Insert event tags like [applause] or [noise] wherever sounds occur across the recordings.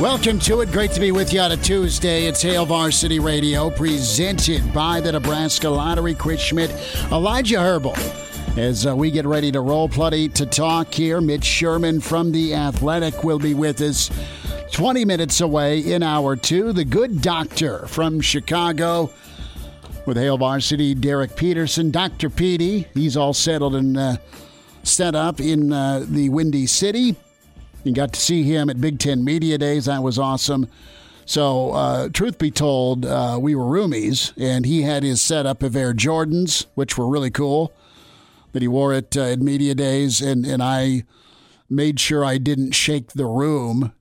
Welcome to it. Great to be with you on a Tuesday. It's Hail Varsity Radio, presented by the Nebraska Lottery. Chris Schmitz, Elijah Herbal. As uh, we get ready to roll, plenty to talk here. Mitch Sherman from The Athletic will be with us 20 minutes away in hour two. The good doctor from Chicago with Hail Varsity, Derek Peterson. Dr. Petey, he's all settled and uh, set up in uh, the Windy City. You got to see him at Big Ten Media Days. That was awesome. So, uh, truth be told, uh, we were roomies, and he had his setup of Air Jordans, which were really cool. That he wore it uh, at Media Days, and, and I made sure I didn't shake the room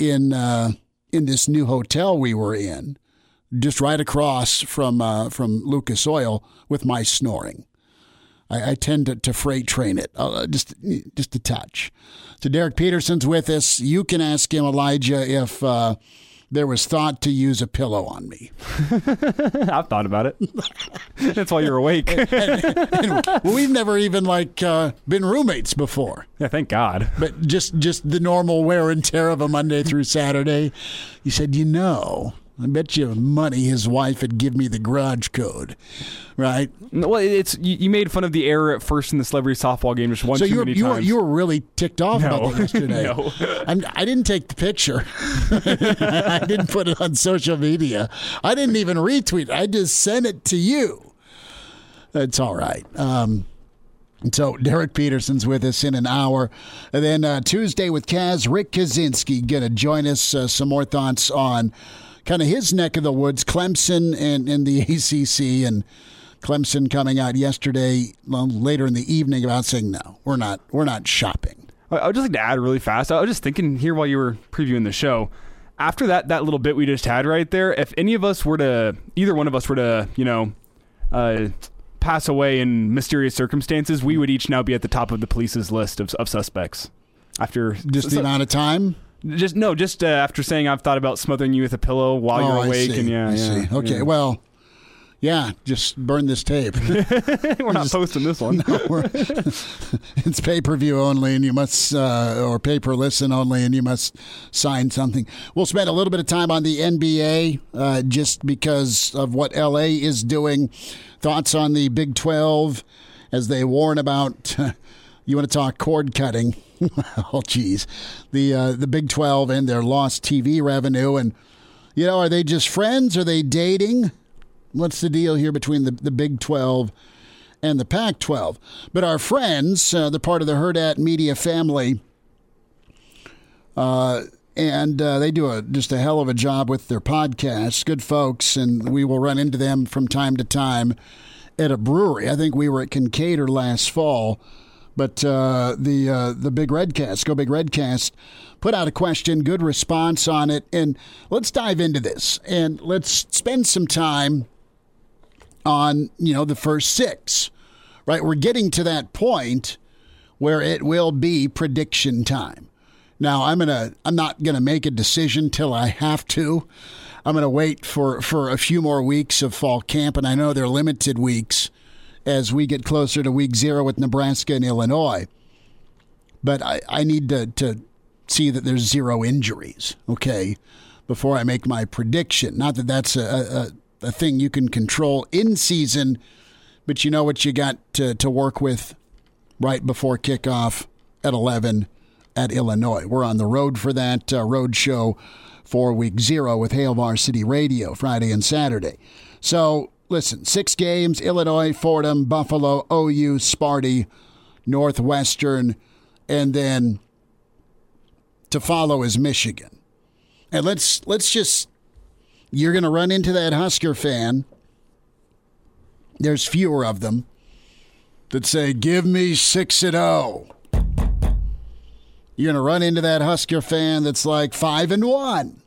in uh, in this new hotel we were in, just right across from uh, from Lucas Oil, with my snoring. I, I tend to, to, freight train it uh, just just a touch. So Derek Peterson's with us. You can ask him, Elijah, if uh, there was thought to use a pillow on me. [laughs] I've thought about it. That's why you're awake. [laughs] and, and, and, we've never even like uh, been roommates before. Yeah, thank God. But just just the normal wear and tear of a Monday through Saturday. You said, you know, I bet you money his wife would give me the garage code, right? Well, it's you, you made fun of the error at first in the celebrity softball game just one so too you were, many you times. Were, you were really ticked off no. about that [laughs] yesterday. no. I'm, I did not take the picture. [laughs] I didn't put it on social media. I didn't even retweet it. I just sent it to you. It's all right. Um, so Derek Peterson's with us in an hour. And then uh, Tuesday with Kaz, Rick Kaczenski going to join us. Uh, some more thoughts on kind of his neck of the woods, Clemson and, and the [laughs] ACC. And Clemson coming out yesterday, later in the evening, about saying, no, we're not, we're not shopping. I would just like to add really fast. I was just thinking here while you were previewing the show. After that, that little bit we just had right there, if any of us were to, either one of us were to, you know, uh, pass away in mysterious circumstances, we would each now be at the top of the police's list of, of suspects. After just so, the amount of time. Just no, just uh, after saying I've thought about smothering you with a pillow while oh, you're awake, and yeah, I yeah, see. Okay, yeah. well, yeah, just burn this tape. [laughs] [laughs] we're not posting this one. [laughs] No, it's pay per view only, and you must, uh, or pay per listen only, and you must sign something. We'll spend a little bit of time on the NBA uh, just because of what LA is doing. Thoughts on the Big 12 as they warn about. you want to talk cord cutting? [laughs] oh, geez, the uh, the Big 12 and their lost TV revenue, and you know, are they just friends? Are they dating? What's the deal here between the, the Big 12 and the Pac 12? But our friends, uh, they're part of the Hurrdat Media family, uh, and uh, they do a, just a hell of a job with their podcasts. Good folks, and we will run into them from time to time at a brewery. I think we were at Kinkaider last fall. But uh, the uh, the Big Redcast, Go Big Redcast, put out a question, good response on it, and let's dive into this and let's spend some time on you know the first six. Right, we're getting to that point where it will be prediction time. Now I'm gonna I'm not gonna make a decision till I have to. I'm gonna wait for for a few more weeks of fall camp, and I know they're limited weeks as we get closer to week zero with Nebraska and Illinois. But I, I need to, to see that there's zero injuries, okay, before I make my prediction. Not that that's a, a, a thing you can control in season, but you know what you got to, to work with right before kickoff at 11 at Illinois. We're on the road for that uh, road show for week zero with Hail Varsity Radio Friday and Saturday. So listen, six games: Illinois, Fordham, Buffalo, OU, Sparty, Northwestern, and then to follow is Michigan. And let's let's just you're going to run into that Husker fan. There's fewer of them that say, "Give me six and zero." You're going to run into that Husker fan that's like five and one,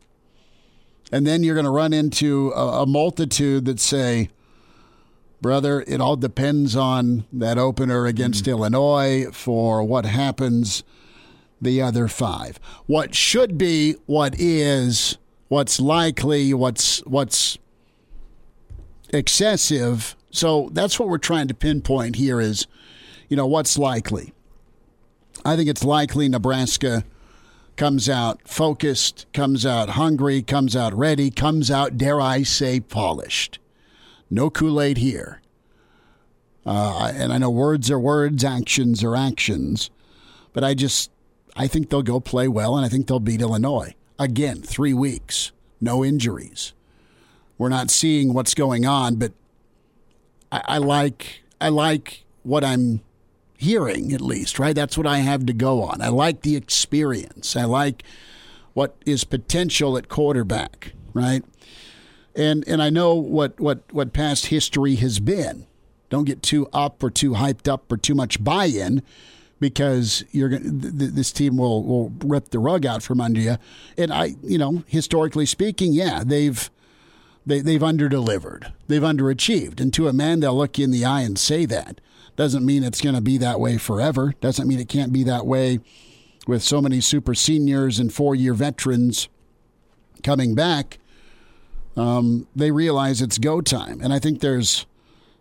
and then you're going to run into a, a multitude that say, "Brother, it all depends on that opener against mm-hmm. Illinois for what happens." The other five. What should be, what is, what's likely, what's what's excessive. So that's what we're trying to pinpoint here is, you know, what's likely. I think it's likely Nebraska comes out focused, comes out hungry, comes out ready, comes out, dare I say, polished. No Kool Aid here. Uh, and I know words are words, actions are actions, but I just I think they'll go play well, and I think they'll beat Illinois again. Three weeks, no injuries. We're not seeing what's going on, but I, I like I like what I'm hearing at least, right? That's what I have to go on. I like the experience. I like what is potential at quarterback, right? And and I know what what what past history has been. Don't get too up or too hyped up or too much buy-in because you're th- this team will will rip the rug out from under you. And I, you know, historically speaking, yeah, they've they, they've underdelivered. They've underachieved. And to a man, they'll look you in the eye and say that. Doesn't mean it's going to be that way forever. Doesn't mean it can't be that way with so many super seniors and four year veterans coming back. Um, they realize it's go time. And I think there's,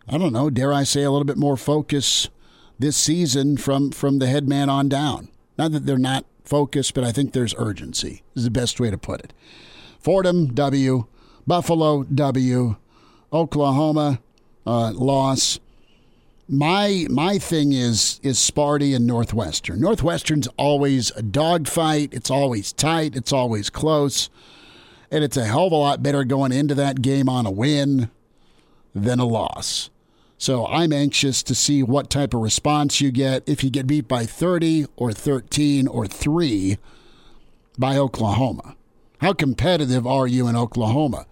I don't know, dare I say, a little bit more focus this season from, from the head man on down. Not that they're not focused, but I think there's urgency, is the best way to put it. Fordham, W. Buffalo, W. Oklahoma, uh, loss my my thing is is Sparty and Northwestern. Northwestern's always a dogfight. It's always tight. It's always close, and it's a hell of a lot better going into that game on a win than a loss. So I'm anxious to see what type of response you get if you get beat by 30 or 13 or 3 by Oklahoma. How competitive are you in Oklahoma?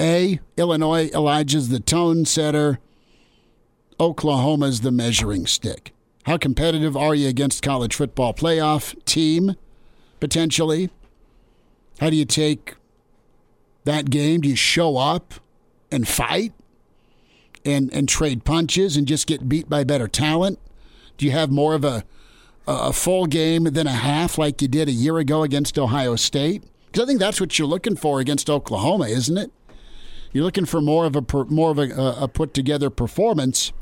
A, Illinois, Elijah's the tone setter. Oklahoma's the measuring stick. How competitive are you against college football playoff team potentially? How do you take that game? Do you show up and fight and and trade punches and just get beat by better talent? Do you have more of a a full game than a half like you did a year ago against Ohio State? Because I think that's what you're looking for against Oklahoma, isn't it? You're looking for more of a more of a, a put together performance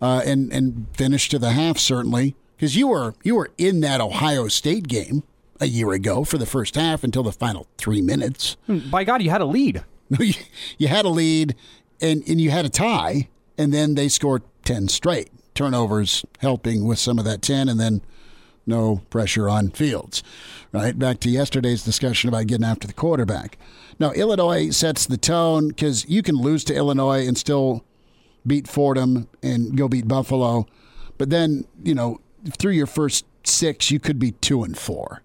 uh, and and finish to the half certainly because you were you were in that Ohio State game a year ago for the first half until the final three minutes. Hmm, by God, you had a lead. [laughs] you, you had a lead, and and you had a tie, and then they scored ten straight turnovers, helping with some of that ten, and then no pressure on Fields. Right back to yesterday's discussion about getting after the quarterback. Now Illinois sets the tone because you can lose to Illinois and still beat Fordham and go beat Buffalo. But then, you know, through your first six, you could be two and four.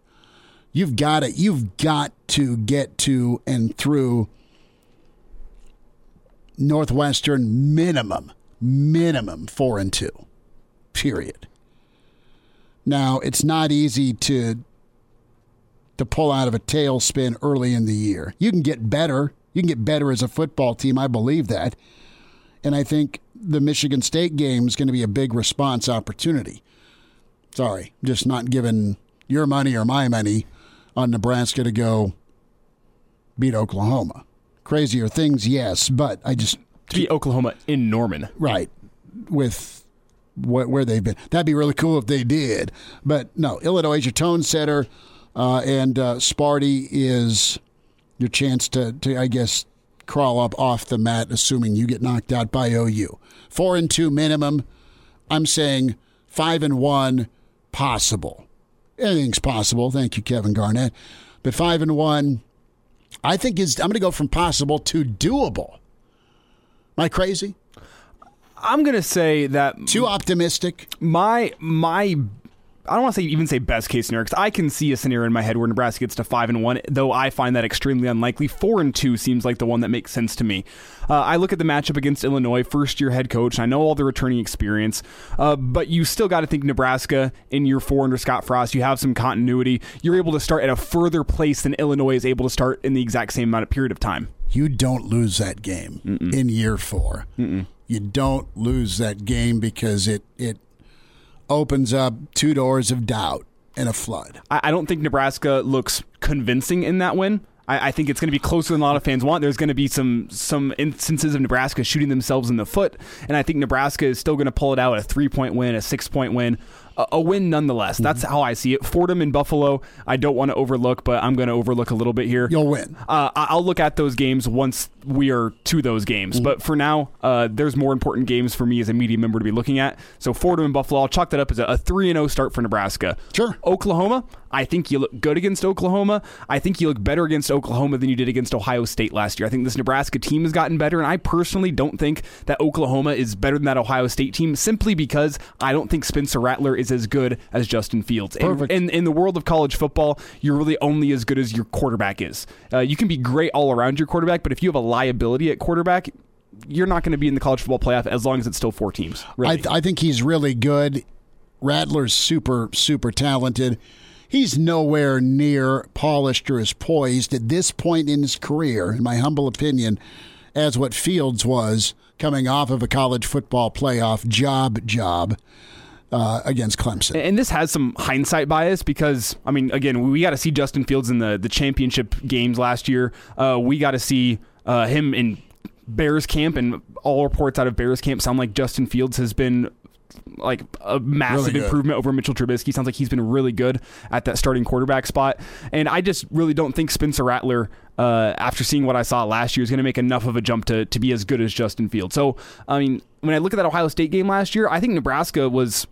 You've got it. You've got to get to and through Northwestern minimum, minimum four and two. Period. Now, it's not easy to to pull out of a tailspin early in the year. You can get better. You can get better as a football team. I believe that. And I think the Michigan State game is going to be a big response opportunity. Sorry, just not giving your money or my money on Nebraska to go beat Oklahoma. Crazier things, yes, but I just beat Oklahoma in Norman, right? With wh- where they've been, that'd be really cool if they did. But no, Illinois is your tone setter, uh, and uh, Sparty is your chance to, to I guess, crawl up off the mat, assuming you get knocked out by OU. Four and two minimum. I'm saying five and one possible. Anything's possible. Thank you, Kevin Garnett. But five and one, I think is I'm going to go from possible to doable. Am I crazy? I'm gonna say that Too optimistic? my my I don't want to say even say best case scenario because I can see a scenario in my head where Nebraska gets to five and one, though I find that extremely unlikely. Four and two seems like the one that makes sense to me. Uh, I look at the matchup against Illinois, first year head coach. I know all the returning experience, uh, but you still got to think Nebraska in year four under Scott Frost. You have some continuity. You're able to start at a further place than Illinois is able to start in the exact same amount of period of time. You don't lose that game Mm-mm. in year 4 Mm-mm. You don't lose that game because it it opens up two doors of doubt and a flood. I, I don't think Nebraska looks convincing in that win. I, I think it's going to be closer than a lot of fans want. There's going to be some some instances of Nebraska shooting themselves in the foot, and I think Nebraska is still going to pull it out a three point win, a six point win, a, a win nonetheless. That's how I see it. Fordham and Buffalo, I don't want to overlook, but I'm going to overlook a little bit here. You'll win. Uh, I- I'll look at those games once we are to those games. But for now, uh, there's more important games for me as a media member to be looking at. So Fordham and Buffalo, I'll chalk that up as a 3 0 start for Nebraska. Sure. Oklahoma, I think you look good against Oklahoma. I think you look better against Oklahoma than you did against Ohio State last year. I think this Nebraska team has gotten better, and I personally don't think that Oklahoma is better than that Ohio State team simply because I don't think Spencer Rattler is as good as Justin Fields. And in the world of college football, you're really only as good as your quarterback is. Uh, you can be great all around your quarterback, but if you have a liability at quarterback, you're not going to be in the college football playoff as long as it's still four teams. Really. I, th- I think he's really good. Rattler's super, super talented. He's nowhere near polished or as poised at this point in his career, in my humble opinion, as what Fields was coming off of a college football playoff job job uh, against Clemson. And this has some hindsight bias because, I mean, again, we got to see Justin Fields in the, the championship games last year. Uh, we got to see uh, him in Bears camp, and all reports out of Bears camp sound like Justin Fields has been like a massive Really improvement over Mitchell Trubisky. Sounds like he's been really good at that starting quarterback spot. And I just really don't think Spencer Rattler, uh, after seeing what I saw last year, is going to make enough of a jump to, to be as good as Justin Fields. So, I mean, when I look at that Ohio State game last year, I think Nebraska was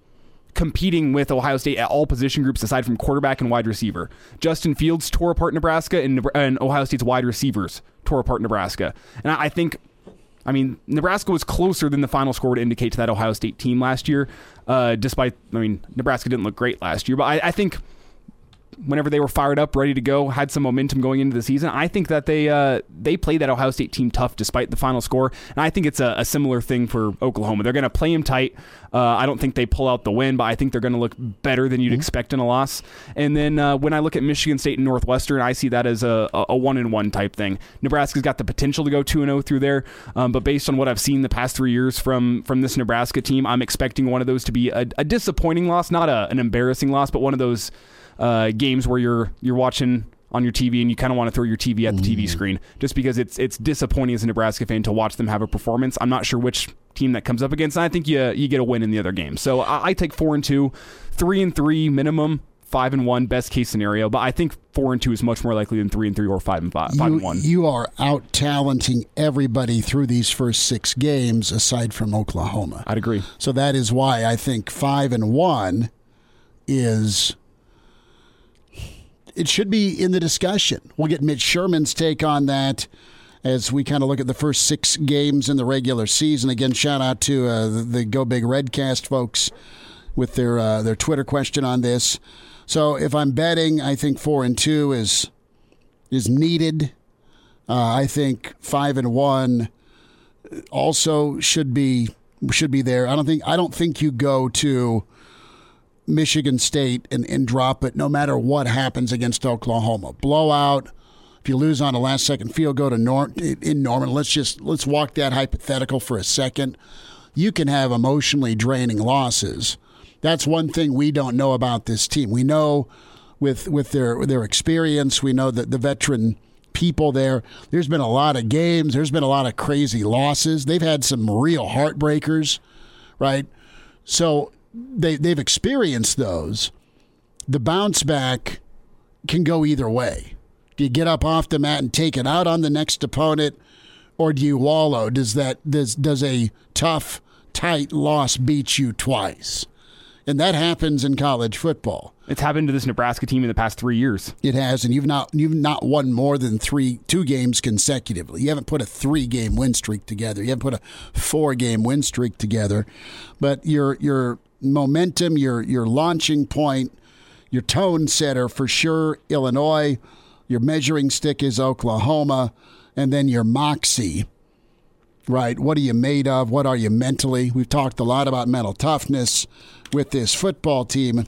competing with Ohio State at all position groups aside from quarterback and wide receiver. Justin Fields tore apart Nebraska, and, and Ohio State's wide receivers tore apart Nebraska. And I, I think, I mean, Nebraska was closer than the final score would indicate to that Ohio State team last year, uh, despite, I mean, Nebraska didn't look great last year. But I, I think whenever they were fired up, ready to go, had some momentum going into the season. I think that they uh, they played that Ohio State team tough despite the final score, and I think it's a, a similar thing for Oklahoma. They're going to play them tight. Uh, I don't think they pull out the win, but I think they're going to look better than you'd expect in a loss. And then uh, when I look at Michigan State and Northwestern, I see that as a, a one and one type thing. Nebraska's got the potential to go two and zero through there, um, but based on what I've seen the past three years from from this Nebraska team, I'm expecting one of those to be a, a disappointing loss, not a, an embarrassing loss, but one of those uh, games where you're you're watching on your TV and you kind of want to throw your TV at the TV screen just because it's it's disappointing as a Nebraska fan to watch them have a performance. I'm not sure which team that comes up against. And I think you you get a win in the other game. So I, I take four and two, three and three minimum. Five and one, best case scenario, but I think four and two is much more likely than three and three or five and five, five you, and one. you are out talenting everybody through these first six games, aside from Oklahoma. I'd agree. So that is why I think five and one is it should be in the discussion. We'll get Mitch Sherman's take on that as we kind of look at the first six games in the regular season. Again, shout out to uh, the, Go Big Redcast folks with their uh, their Twitter question on this. So if I'm betting, I think four and two is is needed. Uh, I think five and one also should be should be there. I don't think I don't think you go to Michigan State and, and drop it no matter what happens against Oklahoma. Blowout. If you lose on a last second field goal to Norm in Norman, let's just let's walk that hypothetical for a second. You can have emotionally draining losses. That's one thing we don't know about this team. We know with with their with their experience, we know that the veteran people there. There's been a lot of games. There's been a lot of crazy losses. They've had some real heartbreakers, right? So they they've experienced those. The bounce back can go either way. Do you get up off the mat and take it out on the next opponent, or do you wallow? Does that does does a tough, tight loss beat you twice? And that happens in college football. It's happened to this Nebraska team in the past three years. It has, and you've not you've not won more than three two games consecutively. You haven't put a three game win streak together. You haven't put a four game win streak together. But your your momentum, your your launching point, your tone setter for sure, Illinois. Your measuring stick is Oklahoma, and then your moxie. Right. What are you made of? What are you mentally? We've talked a lot about mental toughness with this football team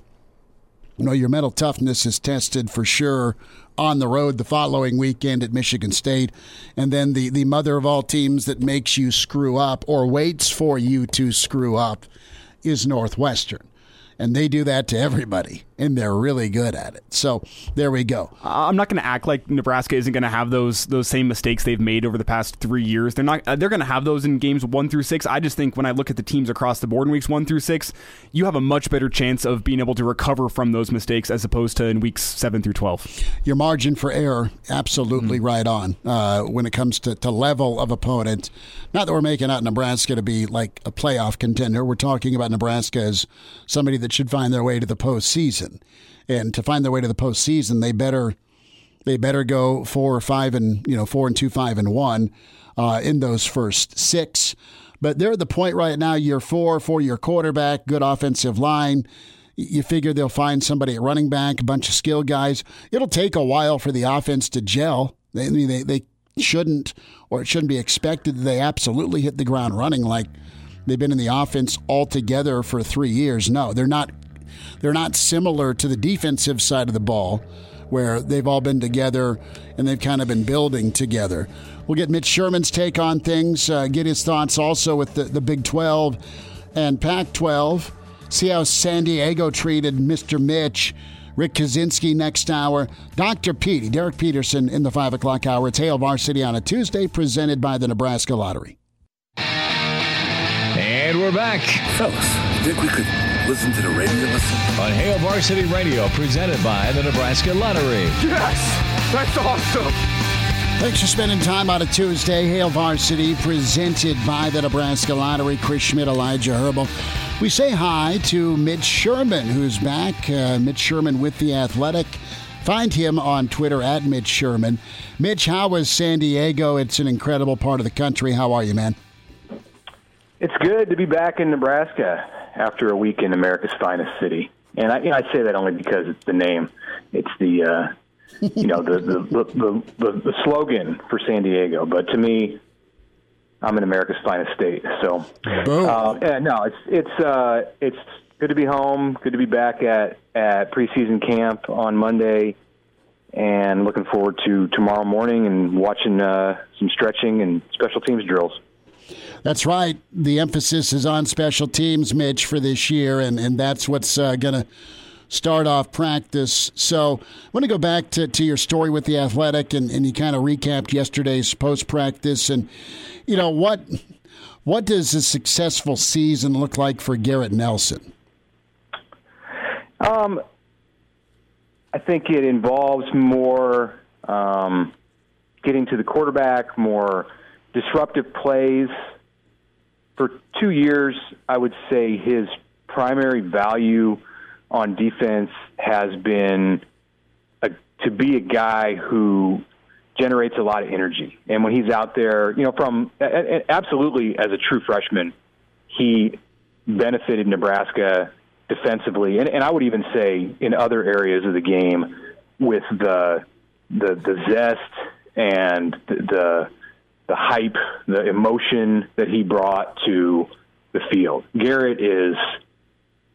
you know, your mental toughness is tested for sure on the road the following weekend at Michigan State. And then the, the mother of all teams that makes you screw up or waits for you to screw up is Northwestern. And they do that to everybody, and they're really good at it. So there we go. I'm not going to act like Nebraska isn't going to have those those same mistakes they've made over the past three years. They're not. Uh, they're going to have those in games one through six. I just think when I look at the teams across the board in weeks one through six, you have a much better chance of being able to recover from those mistakes as opposed to in weeks seven through twelve. Your margin for error absolutely mm-hmm. right on uh, when it comes to, to level of opponent. Not that we're making out Nebraska to be like a playoff contender. We're talking about Nebraska as somebody that should find their way to the postseason. And to find their way to the postseason, they better they better go four or five and you know four and two, five and one uh, in those first six. But they're at the point right now, year four, four year quarterback, good offensive line. You figure they'll find somebody at running back, a bunch of skill guys. It'll take a while for the offense to gel. They, they, they shouldn't, or it shouldn't be expected that they absolutely hit the ground running like they've been in the offense all together for three years. No, they're not. They're not similar to the defensive side of the ball, where they've all been together and they've kind of been building together. We'll get Mitch Sherman's take on things. Uh, get his thoughts also with the, the Big 12 and Pac 12. See how San Diego treated Mr. Mitch. Rick Kaczenski next hour. Dr. Petey, Derek Peterson in the 5 o'clock hour. It's Hail Varsity on a Tuesday, presented by the Nebraska Lottery. And we're back. Fellas, think we could listen to the radio listen? On Hail Varsity Radio, presented by the Nebraska Lottery. Yes! That's awesome! Thanks for spending time on a Tuesday. Hail Varsity, presented by the Nebraska Lottery. Chris Schmitz, Elijah Herbal. We say hi to Mitch Sherman, who's back. Uh, Mitch Sherman with The Athletic. Find him on Twitter at Mitch Sherman. Mitch, how was San Diego? It's an incredible part of the country. How are you, man? It's good to be back in Nebraska after a week in America's finest city, and I, you know, I say that only because it's the name. It's the uh, [laughs] you know the the, the the the slogan for San Diego. But to me, I'm in America's finest state. So, uh, yeah, no, it's it's uh, it's good to be home. Good to be back at at preseason camp on Monday, and looking forward to tomorrow morning and watching uh, some stretching and special teams drills. That's right. The emphasis is on special teams, Mitch, for this year, and, and that's what's uh, going to start off practice. So I want to go back to, to your story with the athletic, and, and you kind of recapped yesterday's post practice. And, you know, what, what does a successful season look like for Garrett Nelson? Um, I think it involves more um, getting to the quarterback, more disruptive plays. For two years, I would say his primary value on defense has been a, to be a guy who generates a lot of energy. And when he's out there, you know, from absolutely as a true freshman, he benefited Nebraska defensively, and, and I would even say in other areas of the game with the the, the zest and the, the the hype, the emotion that he brought to the field. Garrett is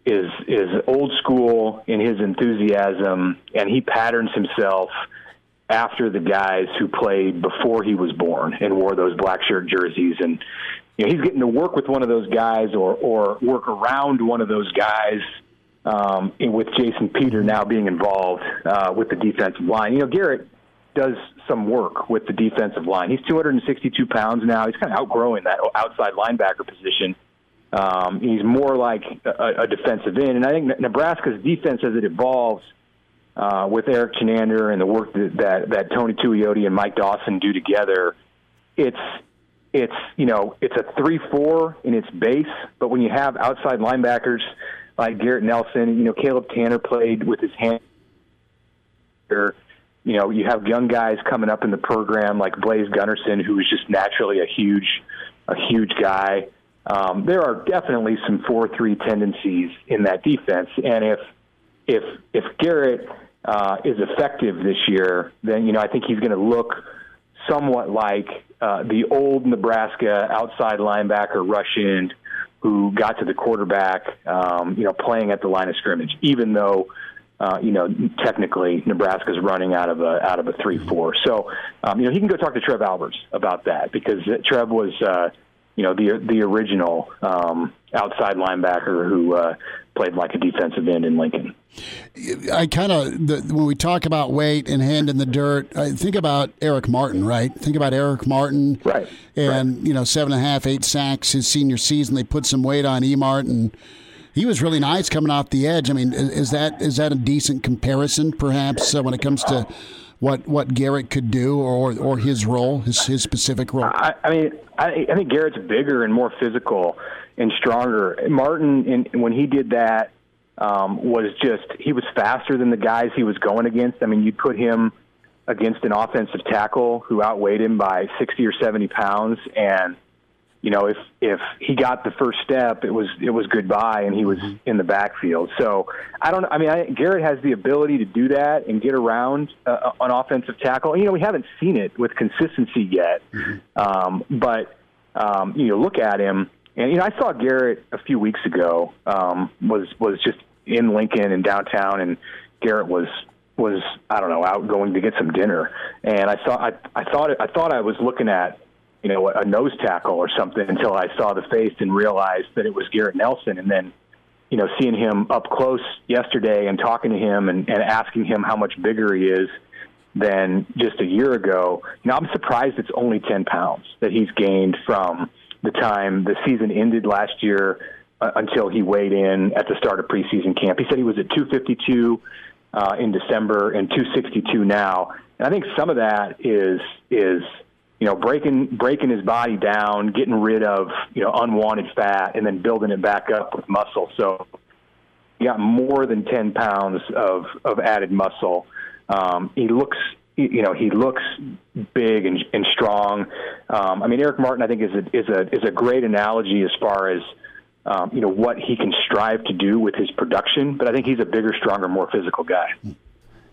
is is old school in his enthusiasm, and he patterns himself after the guys who played before he was born and wore those black shirt jerseys. And you know, he's getting to work with one of those guys or or work around one of those guys. Um, with Jason Peter now being involved uh, with the defensive line, you know Garrett does some work with the defensive line. He's 262 pounds now. He's kind of outgrowing that outside linebacker position. Um, he's more like a, a defensive end, and I think Nebraska's defense as it evolves uh, with Erik Chinander and the work that, that that Tony Tuioti and Mike Dawson do together, it's it's you know it's a three four in its base, but when you have outside linebackers like Garrett Nelson. You know, Caleb Tanner played with his hand. You know, you have young guys coming up in the program like Blaise Gunnerson, who is just naturally a huge, a huge guy. Um, there are definitely some four-three tendencies in that defense, and if if if Garrett uh, is effective this year, then you know I think he's going to look somewhat like uh, the old Nebraska outside linebacker rush end who got to the quarterback, um, you know, playing at the line of scrimmage, even though. Uh, you know, technically, Nebraska's running out of a out of a three-four. So, um, you know, he can go talk to Trev Alberts about that because Trev was, uh, you know, the the original um, outside linebacker who uh, played like a defensive end in Lincoln. I kind of when we talk about weight and hand in the dirt, I think about Eric Martin, right? Think about Eric Martin, right? And right. you know, seven and a half, eight sacks his senior season. They put some weight on Emart, and he was really nice coming off the edge. I mean, is that is that a decent comparison, perhaps, uh, when it comes to what what Garrett could do or or his role, his his specific role? I, I mean, I, I think Garrett's bigger and more physical and stronger. Martin, in, when he did that um, was just he was faster than the guys he was going against. I mean, you'd put him against an offensive tackle who outweighed him by 60 or 70 pounds, and you know if if he got the first step, it was it was goodbye, and he was mm-hmm. in the backfield. So I don't. I mean, I, Garrett has the ability to do that and get around uh, an offensive tackle. You know, we haven't seen it with consistency yet, mm-hmm. um, but um, you know, look at him. And you know, I saw Garrett a few weeks ago. Um, was was just in Lincoln and downtown, and Garrett was was I don't know out going to get some dinner, and I saw I I thought I thought I was looking at you know a nose tackle or something until I saw the face and realized that it was Garrett Nelson, and then you know seeing him up close yesterday and talking to him and, and asking him how much bigger he is than just a year ago. You know, I'm surprised it's only 10 pounds that he's gained from the time the season ended last year uh, until he weighed in at the start of preseason camp. He said he was at 252 uh, in December and 262 now. And I think some of that is is you know breaking breaking his body down, getting rid of you know unwanted fat, and then building it back up with muscle. So he got more than 10 pounds of of added muscle. Um, he looks you know he looks big and, and strong. Um, I mean, Eric Martin, I think is a, is a is a great analogy as far as um, you know what he can strive to do with his production. But I think he's a bigger, stronger, more physical guy.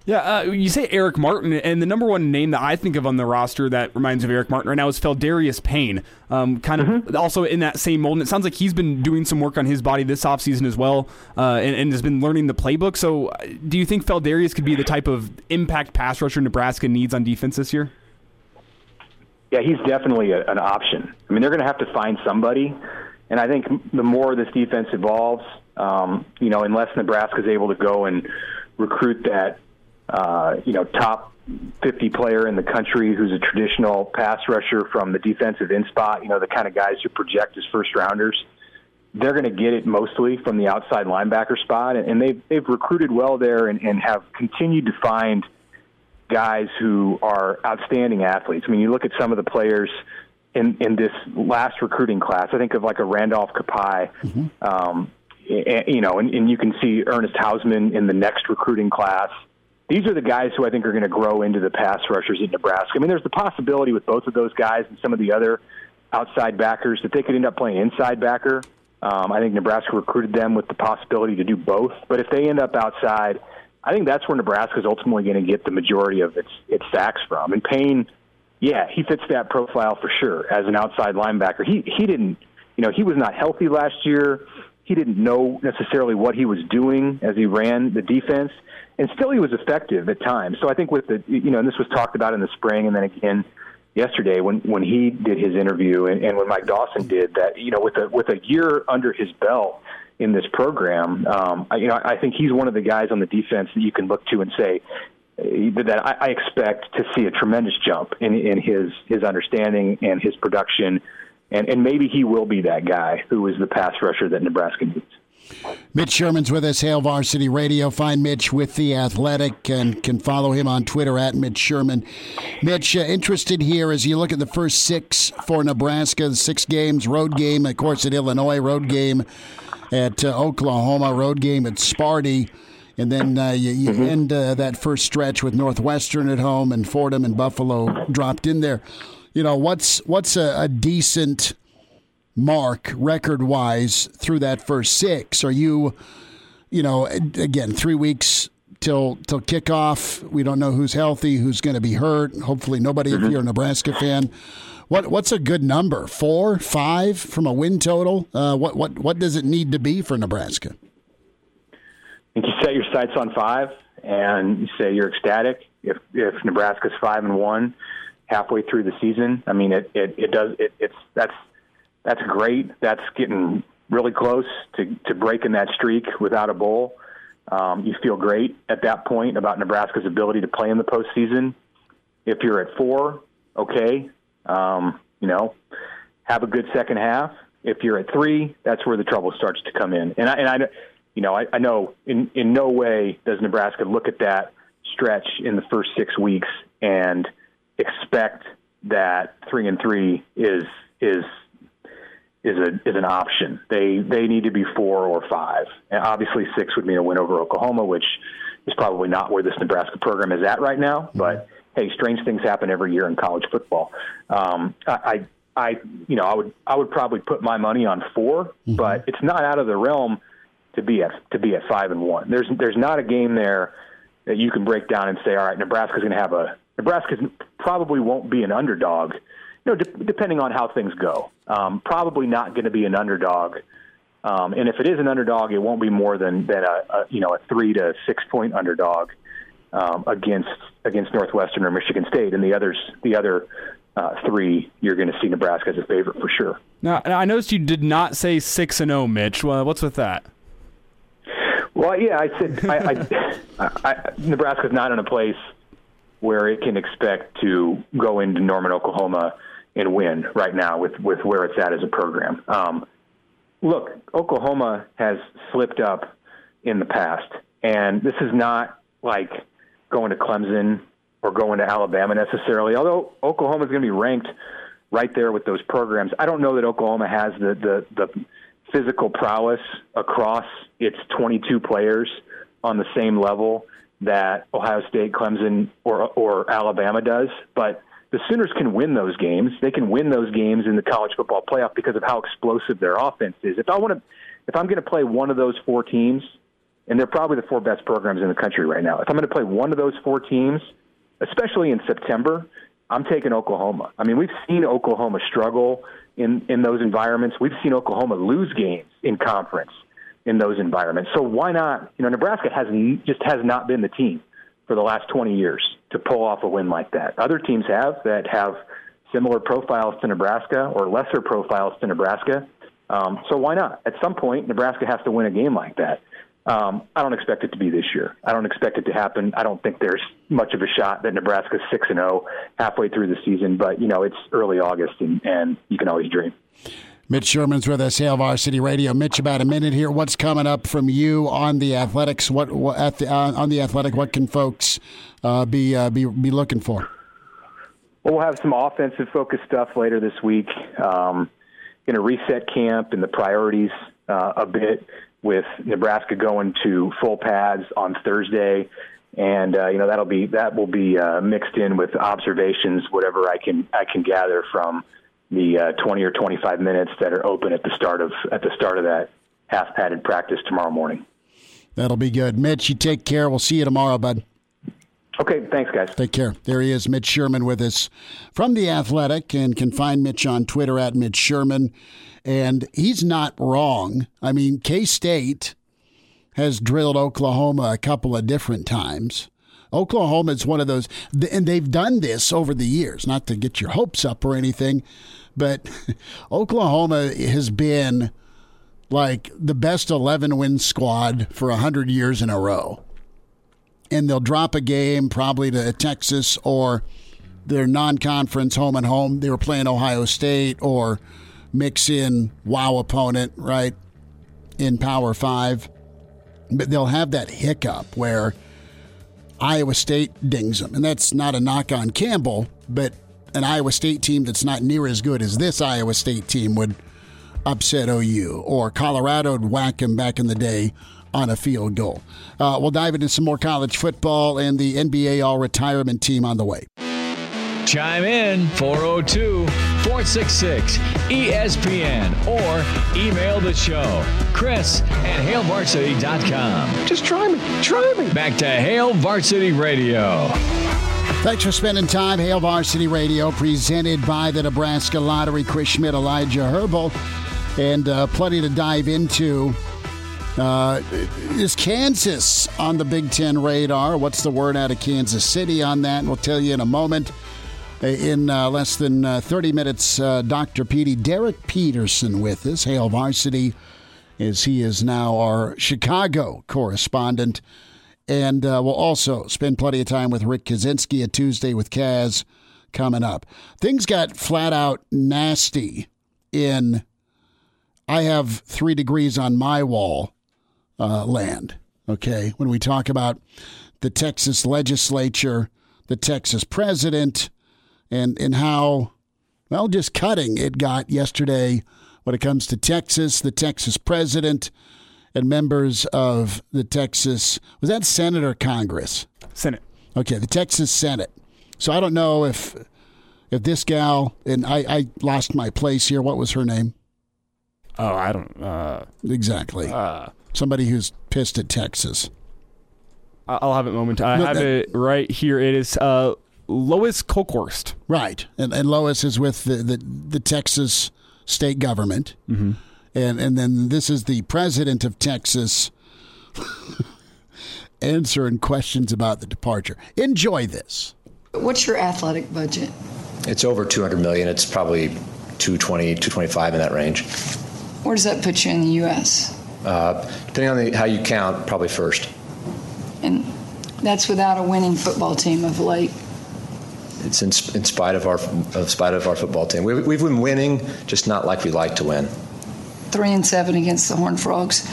Yeah, uh, you say Eric Martin, and the number one name that I think of on the roster that reminds me of Eric Martin right now is Pheldarius Payne. Um, kind of mm-hmm. also in that same mold. And it sounds like he's been doing some work on his body this offseason as well, uh, and, and, has been learning the playbook. So, uh, do you think Feldarius could be the type of impact pass rusher Nebraska needs on defense this year? Yeah, he's definitely a, an option. I mean, they're going to have to find somebody and I think the more this defense evolves, um, you know, unless Nebraska is able to go and recruit that, uh, you know, top 50 player in the country who's a traditional pass rusher from the defensive end spot, you know, the kind of guys who project as first rounders, they're going to get it mostly from the outside linebacker spot. And they've, they've recruited well there and, and have continued to find guys who are outstanding athletes. I mean, you look at some of the players – in in this last recruiting class. I think of like a Randolph Kpai, mm-hmm. um, and, you know, and, and you can see Ernest Hausmann in the next recruiting class. These are the guys who I think are going to grow into the pass rushers in Nebraska. I mean, there's the possibility with both of those guys and some of the other outside backers that they could end up playing inside backer. Um, I think Nebraska recruited them with the possibility to do both. But if they end up outside, I think that's where Nebraska is ultimately going to get the majority of its its sacks from. And Payne yeah, he fits that profile for sure as an outside linebacker. He he didn't, you know, he was not healthy last year. He didn't know necessarily what he was doing as he ran the defense, and still he was effective at times. So I think with the, you know, and this was talked about in the spring, and then again yesterday when when he did his interview, and, and when Mike Dawson did that, you know, with a with a year under his belt in this program, um, I, you know, I think he's one of the guys on the defense that you can look to and say, that I, I expect to see a tremendous jump in, in his his understanding and his production, and and maybe he will be that guy who is the pass rusher that Nebraska needs. Mitch Sherman's with us, Hail Varsity Radio. Find Mitch with The Athletic and can follow him on Twitter at Mitch Sherman. Mitch, uh, interested here as you look at the first six for Nebraska, the six games, road game, of course, at Illinois, road game at uh, Oklahoma, road game at Sparty. And then uh, you, you mm-hmm. end uh, that first stretch with Northwestern at home and Fordham and Buffalo dropped in there. You know what's what's a, a decent mark record wise through that first six? Are you, you know, again three weeks till till kickoff? We don't know who's healthy, who's going to be hurt. Hopefully, nobody. Mm-hmm. If you're a Nebraska fan, what what's a good number? Four, five from a win total? Uh, what what what does it need to be for Nebraska? think you set your sights on five and you say you're ecstatic if if Nebraska's five and one halfway through the season. I mean, it it, it does it, it's that's that's great. That's getting really close to to breaking that streak without a bowl. Um, you feel great at that point about Nebraska's ability to play in the postseason. If you're at four, okay, um, you know, have a good second half. If you're at three, that's where the trouble starts to come in. And I, and I, you know, I, I know in in no way does Nebraska look at that stretch in the first six weeks and expect that three and three is is is a is an option. They they need to be four or five. And obviously six would mean a win over Oklahoma, which is probably not where this Nebraska program is at right now. Mm-hmm. But hey, strange things happen every year in college football. Um, I, I I you know I would I would probably put my money on 4 mm-hmm. but it's not out of the realm to be at to be at five and one. There's there's not a game there that you can break down and say, all right, Nebraska's going to have a Nebraska probably won't be an underdog. You know, de- depending on how things go, um, probably not going to be an underdog. Um, and if it is an underdog, it won't be more than than a, a you know a three to six point underdog um, against against Northwestern or Michigan State, and the others the other uh, three, you're going to see Nebraska as a favorite for sure. Now, I noticed you did not say six and zero, oh, Mitch. Well, what's with that? Well, yeah, I said I, I, [laughs] I, Nebraska's not in a place where it can expect to go into Norman, Oklahoma, and win right now with with where it's at as a program. Um, look, Oklahoma has slipped up in the past, and this is not like going to Clemson or going to Alabama necessarily. Although Oklahoma is going to be ranked right there with those programs, I don't know that Oklahoma has the the the physical prowess across its 22 players on the same level that Ohio State, Clemson, or or Alabama does, but the Sooners can win those games. They can win those games in the college football playoff because of how explosive their offense is. If I want to, if I'm going to play one of those four teams, and they're probably the four best programs in the country right now. If I'm going to play one of those four teams, especially in September, I'm taking Oklahoma. I mean, we've seen Oklahoma struggle in in those environments. We've seen Oklahoma lose games in conference in those environments. So why not? You know, Nebraska has just has not been the team for the last 20 years to pull off a win like that. Other teams have that have similar profiles to Nebraska or lesser profiles to Nebraska. Um, so why not? At some point, Nebraska has to win a game like that. Um, I don't expect it to be this year. I don't expect it to happen. I don't think there's much of a shot that Nebraska's six and zero oh halfway through the season. But you know, it's early August, and, and you can always dream. Mitch Sherman's with us, Hail Varsity Radio. Mitch, about a minute here. What's coming up from you on the athletics? What, what at the uh, on the athletic? What can folks uh, be uh, be be looking for? Well, we'll have some offensive focused stuff later this week. Um, in a reset camp and the priorities uh, a bit with Nebraska going to full pads on Thursday, and uh, you know that'll be that will be uh, mixed in with observations, whatever I can I can gather from the uh, 20 or 25 minutes that are open at the start of at the start of that half padded practice tomorrow morning. That'll be good, Mitch. You take care. We'll see you tomorrow, bud. Okay, thanks, guys. Take care. There he is, Mitch Sherman, with us from The Athletic, and can find Mitch on Twitter at Mitch Sherman. And he's not wrong. I mean, K State has drilled Oklahoma a couple of different times. Oklahoma is one of those, and they've done this over the years, not to get your hopes up or anything, but [laughs] Oklahoma has been like the best 11 win squad for 100 years in a row. And they'll drop a game probably to Texas or their non conference home and home. They were playing Ohio State or mix in wow opponent, right, in Power Five. But they'll have that hiccup where Iowa State dings them. And that's not a knock on Campbell, but an Iowa State team that's not near as good as this Iowa State team would upset OU, or Colorado would whack them back in the day on a field goal. Uh, we'll dive into some more college football and the NBA All Retirement team on the way. Chime in 402 466 ESPN or email the show. Chris at HailVarsity.com. Just try me. Try me. Back to Hail Varsity Radio. Thanks for spending time. Hail Varsity Radio, presented by the Nebraska Lottery. Chris Schmitz, Elijah Herbal, and uh, plenty to dive into. Uh, is Kansas on the Big Ten radar? What's the word out of Kansas City on that? We'll tell you in a moment. In uh, less than uh, 30 minutes, uh, Dr. Petey, Derek Peterson with us, Hail Varsity, as he is now our Chicago correspondent. And uh, we'll also spend plenty of time with Rick Kaczenski a Tuesday with Kaz coming up. Things got flat out nasty in I have three degrees on my wall uh, land. Okay. When we talk about the Texas legislature, the Texas president, and, and how, well, just cutting it got yesterday when it comes to Texas, the Texas president, and members of the Texas, was that Senate or Congress? Senate. Okay, the Texas Senate. So I don't know if if this gal and I, I lost my place here. What was her name? Oh, I don't. Uh, Exactly. uh, Somebody who's pissed at Texas. I'll have it moment. I No, have that- it right here. It is uh, Lois Kolkhorst. Right. And, and Lois is with the, the, the Texas state government. Mm-hmm. And, and then this is the president of Texas [laughs] answering questions about the departure. Enjoy this. What's your athletic budget? It's over 200 million. It's probably 220, 225 in that range. Where does that put you in the U.S.? Uh, depending on the, how you count, probably first. And that's without a winning football team of late. It's in, in spite of our of spite of our football team. We, we've been winning, just not like we like to win. Three and seven against the Horned Frogs.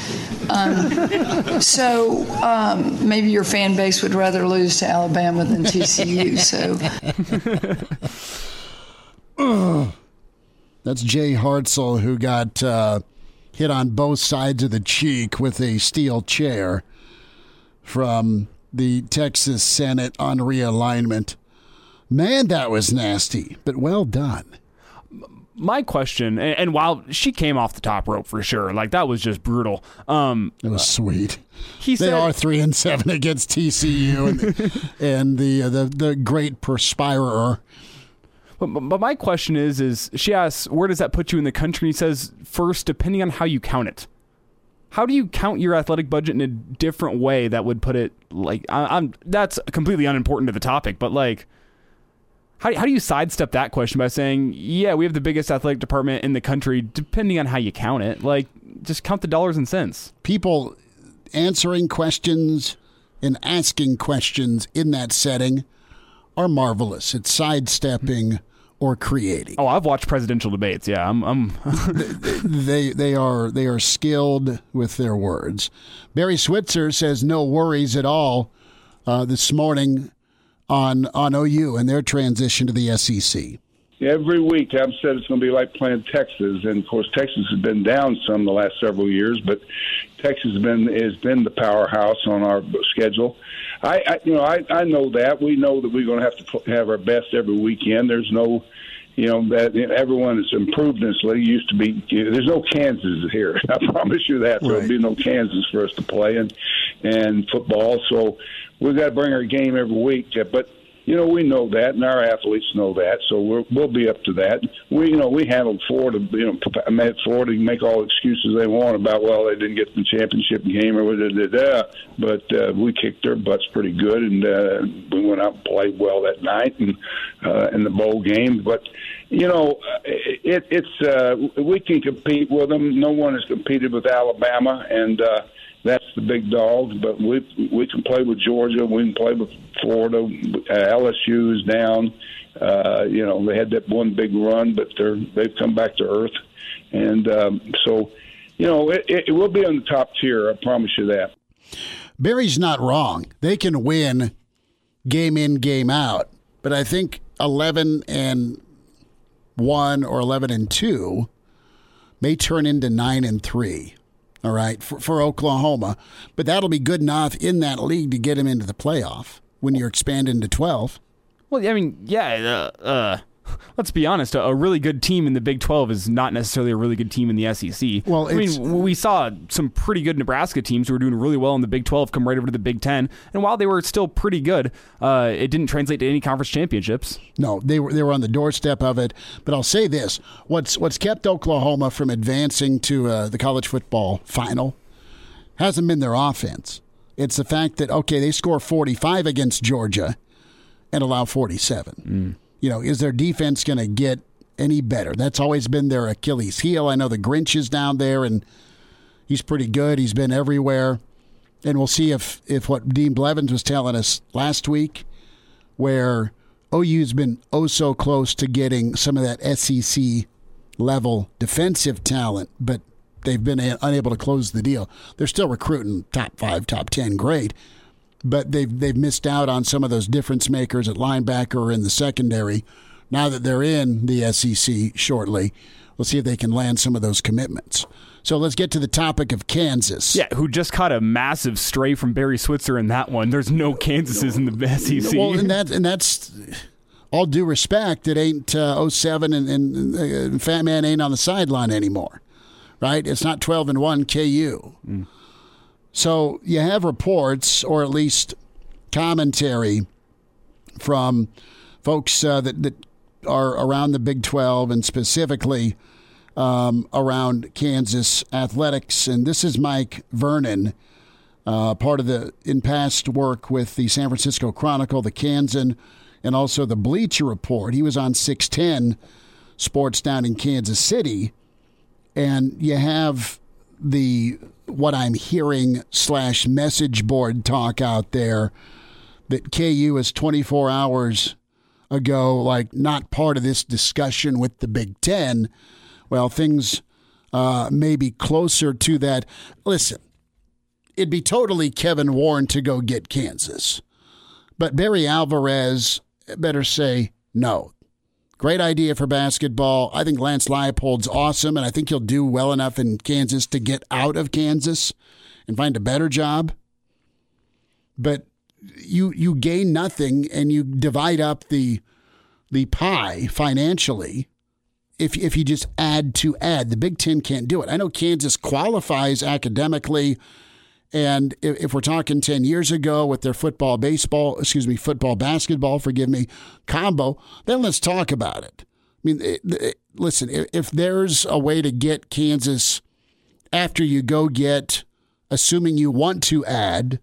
Um, so um, maybe your fan base would rather lose to Alabama than TCU. So [sighs] That's Jay Hartzell, who got uh, hit on both sides of the cheek with a steel chair from the Texas Senate on realignment. Man, that was nasty, but well done. My question, and, and while she came off the top rope for sure, like that was just brutal. Um, It was sweet. he They said, are three and seven against TCU, and, [laughs] and the, uh, the the great perspirer. But, but but my question is, is she asks, where does that put you in the country? And he says, first, depending on how you count it. How do you count your athletic budget in a different way that would put it like I, I'm? That's completely unimportant to the topic, but like, how how do you sidestep that question by saying, yeah, we have the biggest athletic department in the country, depending on how you count it? Like, just count the dollars and cents. People answering questions and asking questions in that setting are marvelous. It's sidestepping or creating. Oh, I've watched presidential debates. Yeah, I'm. I'm [laughs] they they are they are skilled with their words. Barry Switzer says no worries at all uh, this morning on on OU and their transition to the SEC. Every week, I've said it's going to be like playing Texas, and of course, Texas has been down some the last several years, but Texas has been has been the powerhouse on our schedule. I, I you know, I, I know that we know that we're going to have to have our best every weekend. There's no, you know, that everyone has improved in this league. Used to be, there's no Kansas here. [laughs] I promise you that. There'll be no Kansas for us to play and and football. So we've got to bring our game every week. But you know, we know that, and our athletes know that, so we're, we'll be up to that. We, you know, we handled Florida. You know, made Florida can make all excuses they want about well, they didn't get the championship game or da. But uh, we kicked their butts pretty good, and uh, we went out and played well that night and uh, in the bowl game. But you know, it, it's uh, we can compete with them. No one has competed with Alabama, and. uh that's the big dogs. But we we can play with Georgia. We can play with Florida. Uh, LSU is down. Uh, you know they had that one big run, but they're they've come back to earth, and um, so you know it, it, it will be on the top tier. I promise you that. Barry's not wrong. They can win game in, game out. But I think 11 and 1 or 11 and 2 may turn into nine and three. All right, for, for Oklahoma, but that'll be good enough in that league to get him into the playoff when you're expanding to twelve. Well, I mean, yeah. Uh, uh, [laughs] let's be honest, a, really good team in the Big 12 is not necessarily a really good team in the SEC. Well, I mean, we saw some pretty good Nebraska teams who were doing really well in the Big 12 come right over to the Big 10, and while they were still pretty good, uh, it didn't translate to any conference championships. No, they were they were on the doorstep of it. But I'll say this: what's what's kept Oklahoma from advancing to uh, the college football final hasn't been their offense. It's the fact that okay, they score 45 against Georgia and allow 47. Mm you know, is their defense going to get any better? That's always been their Achilles heel. I know the Grinch is down there and he's pretty good. He's been everywhere. And we'll see if, if what Dean Blevins was telling us last week, where OU's been oh so close to getting some of that SEC level defensive talent, but they've been unable to close the deal. They're still recruiting top five, top 10 grade but they've they've missed out on some of those difference makers at linebacker or in the secondary. Now that they're in the SEC shortly, we'll see if they can land some of those commitments. So let's get to the topic of Kansas. Yeah, who just caught a massive stray from Barry Switzer in that one. There's no Kansases in the [laughs] SEC. Well, and that and that's all due respect. It ain't uh, 07 and, and, and Fat Man ain't on the sideline anymore, right? It's not 12 and one KU. Mm. So you have reports, or at least commentary, from folks uh, that, that are around the Big 12 and specifically um, around Kansas athletics. And this is Mike Vernon, uh, part of the in past work with the San Francisco Chronicle, the Kansan, and also the Bleacher Report. He was on 610 Sports down in Kansas City. And you have the what I'm hearing slash message board talk out there that KU is 24 hours ago, like not part of this discussion with the Big Ten. Well, things uh, may be closer to that. Listen, it'd be totally Kevin Warren to go get Kansas, but Barry Alvarez better say no. Great idea for basketball. I think Lance Leipold's awesome, and I think he'll do well enough in Kansas to get out of Kansas and find a better job. But you you gain nothing and you divide up the the pie financially if if you just add to add. The Big Ten can't do it. I know Kansas qualifies academically and if, if, we're talking 10 years ago with their football, baseball, excuse me, football, basketball, forgive me, combo, then let's talk about it. I mean, it, it, listen, if, if there's a way to get Kansas after you go get, assuming you want to add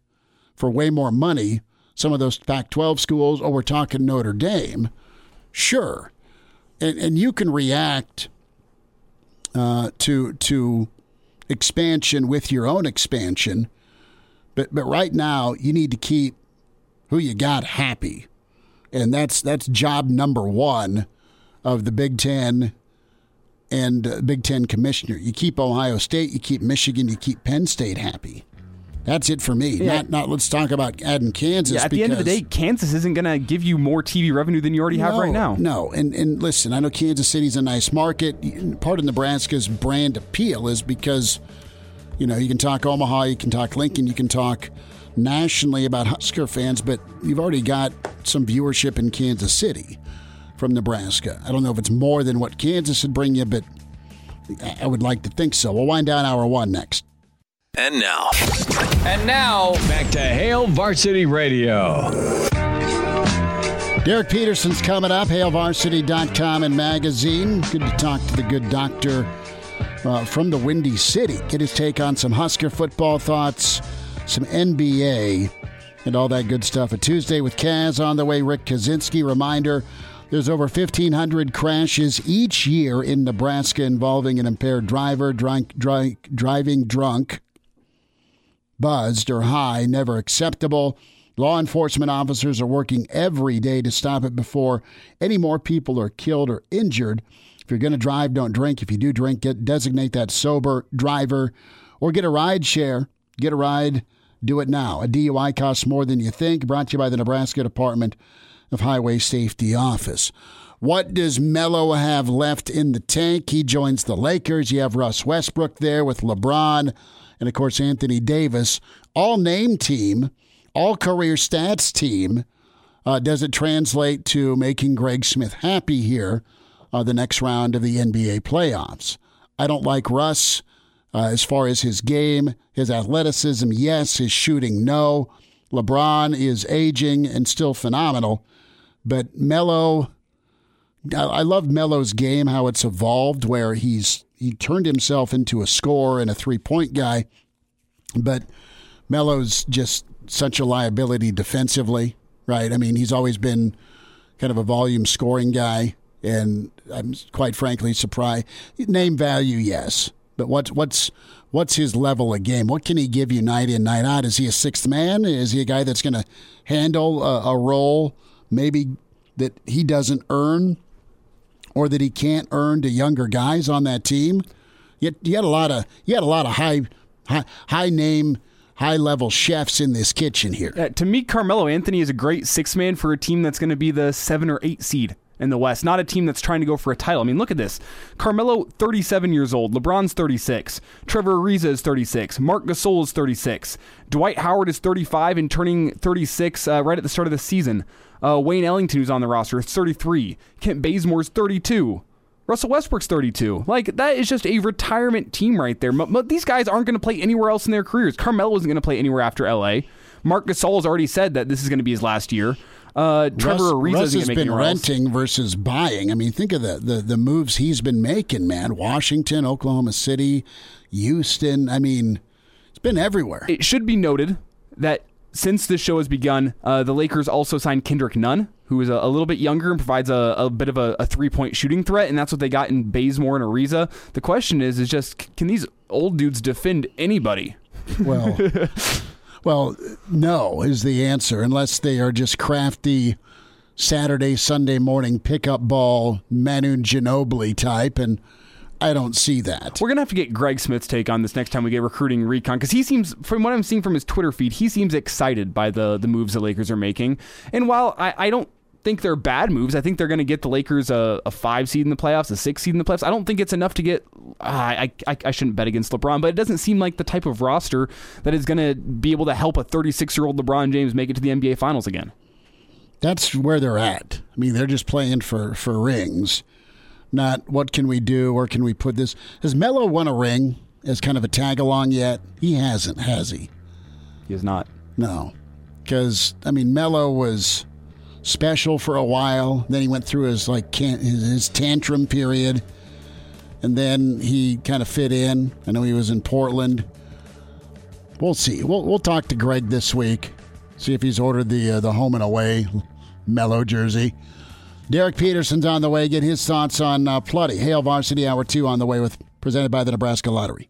for way more money, some of those Pac 12 schools, or we're talking Notre Dame, sure. And, and you can react uh, to, to expansion with your own expansion but but right now you need to keep who you got happy, and that's that's job number one of the Big Ten and uh, Big Ten commissioner. You keep Ohio State, you keep Michigan, you keep Penn State happy. That's it for me. Yeah. Not not let's talk about adding Kansas. Yeah, at the end of the day, Kansas isn't going to give you more TV revenue than you already have no, right now. No, and and listen, I know Kansas City's a nice market. Part of Nebraska's brand appeal is because you know, you can talk Omaha, you can talk Lincoln, you can talk nationally about Husker fans, but you've already got some viewership in Kansas City from Nebraska. I don't know if it's more than what Kansas would bring you, but I would like to think so. We'll wind down hour one next. And now. And now, back to Hail Varsity Radio. Derek Peterson's coming up, hailvarsity.com and magazine. Good to talk to the good doctor uh, from the Windy City. Get his take on some Husker football thoughts, some NBA, and all that good stuff. A Tuesday with Kaz on the way. Rick Kaczenski. Reminder there's over 1,500 crashes each year in Nebraska involving an impaired driver, drunk, drunk, driving drunk, buzzed, or high. Never acceptable. Law enforcement officers are working every day to stop it before any more people are killed or injured. If you're going to drive, don't drink. If you do drink, get designate that sober driver or get a ride share. Get a ride, do it now. A DUI costs more than you think. Brought to you by the Nebraska Department of Highway Safety Office. What does Melo have left in the tank? He joins the Lakers. You have Russ Westbrook there with LeBron and, of course, Anthony Davis. All name team, all career stats team. Uh, does it translate to making Greg Smith happy here uh, the next round of the NBA playoffs? I don't like Russ uh, as far as his game, his athleticism, yes, his shooting, no. LeBron is aging and still phenomenal, but Melo, I love Melo's game, how it's evolved, where he's he turned himself into a scorer and a three point guy, but Melo's just such a liability defensively right? I mean, he's always been kind of a volume scoring guy, and I'm quite frankly surprised. Name value, yes, but what's what's what's his level of game? What can he give you night in, night out? Is he a sixth man? Is he a guy that's going to handle a, a role maybe that he doesn't earn, or that he can't earn to younger guys on that team? You, you had a lot of you had a lot of high high, high name high level chefs in this kitchen here. Uh, to me, Carmelo Anthony is a great six man for a team that's going to be the seven or eight seed in the West, not a team that's trying to go for a title. I mean, look at this. Carmelo, 37 years old. LeBron's 36. Trevor Ariza is 36. Marc Gasol is 36. Dwight Howard is 35 and turning 36 uh, right at the start of the season. Uh, Wayne Ellington, who's on the roster, is 33. Kent Bazemore's 32. Russell Westbrook's 32. Like, that is just a retirement team right there. But these guys aren't going to play anywhere else in their careers. Carmelo isn't going to play anywhere after LA. Marc Gasol has already said that this is going to be his last year. Uh, Trevor Russ, Ariza Russ has been renting else. versus buying. I mean, think of the, the the moves he's been making, man. Washington, Oklahoma City, Houston. I mean, it's been everywhere. It should be noted that since this show has begun, uh, the Lakers also signed Kendrick Nunn, who is a, a little bit younger and provides a, a bit of a, a three point shooting threat, and that's what they got in Bazemore and Ariza. The question is, is just can these old dudes defend anybody? Well, [laughs] well, no is the answer, unless they are just crafty Saturday, Sunday morning pickup ball Manu Ginobili type, and I don't see that. We're gonna have to get Greg Smith's take on this next time we get recruiting recon because he seems, from what I'm seeing from his Twitter feed, he seems excited by the the moves the Lakers are making. And while I, I don't think they're bad moves, I think they're going to get the Lakers a, a, five seed in the playoffs, a six seed in the playoffs. I don't think it's enough to get. Uh, I, I I shouldn't bet against LeBron, but it doesn't seem like the type of roster that is going to be able to help a 36 year old LeBron James make it to the NBA Finals again. That's where they're at. I mean, they're just playing for for rings not what can we do or can we put this. Has Melo won a ring as kind of a tag along yet? He hasn't, has he? He has not. No. Because, I mean, Melo was special for a while. Then he went through his like his, his tantrum period, and then he kind of fit in. I know he was in Portland. We'll see. We'll we'll talk to Greg this week. See if he's ordered the uh, the home and away Melo jersey. Derek Peterson's on the way. Get his thoughts on uh, Plutty. Hail Varsity Hour 2 on the way with presented by the Nebraska Lottery.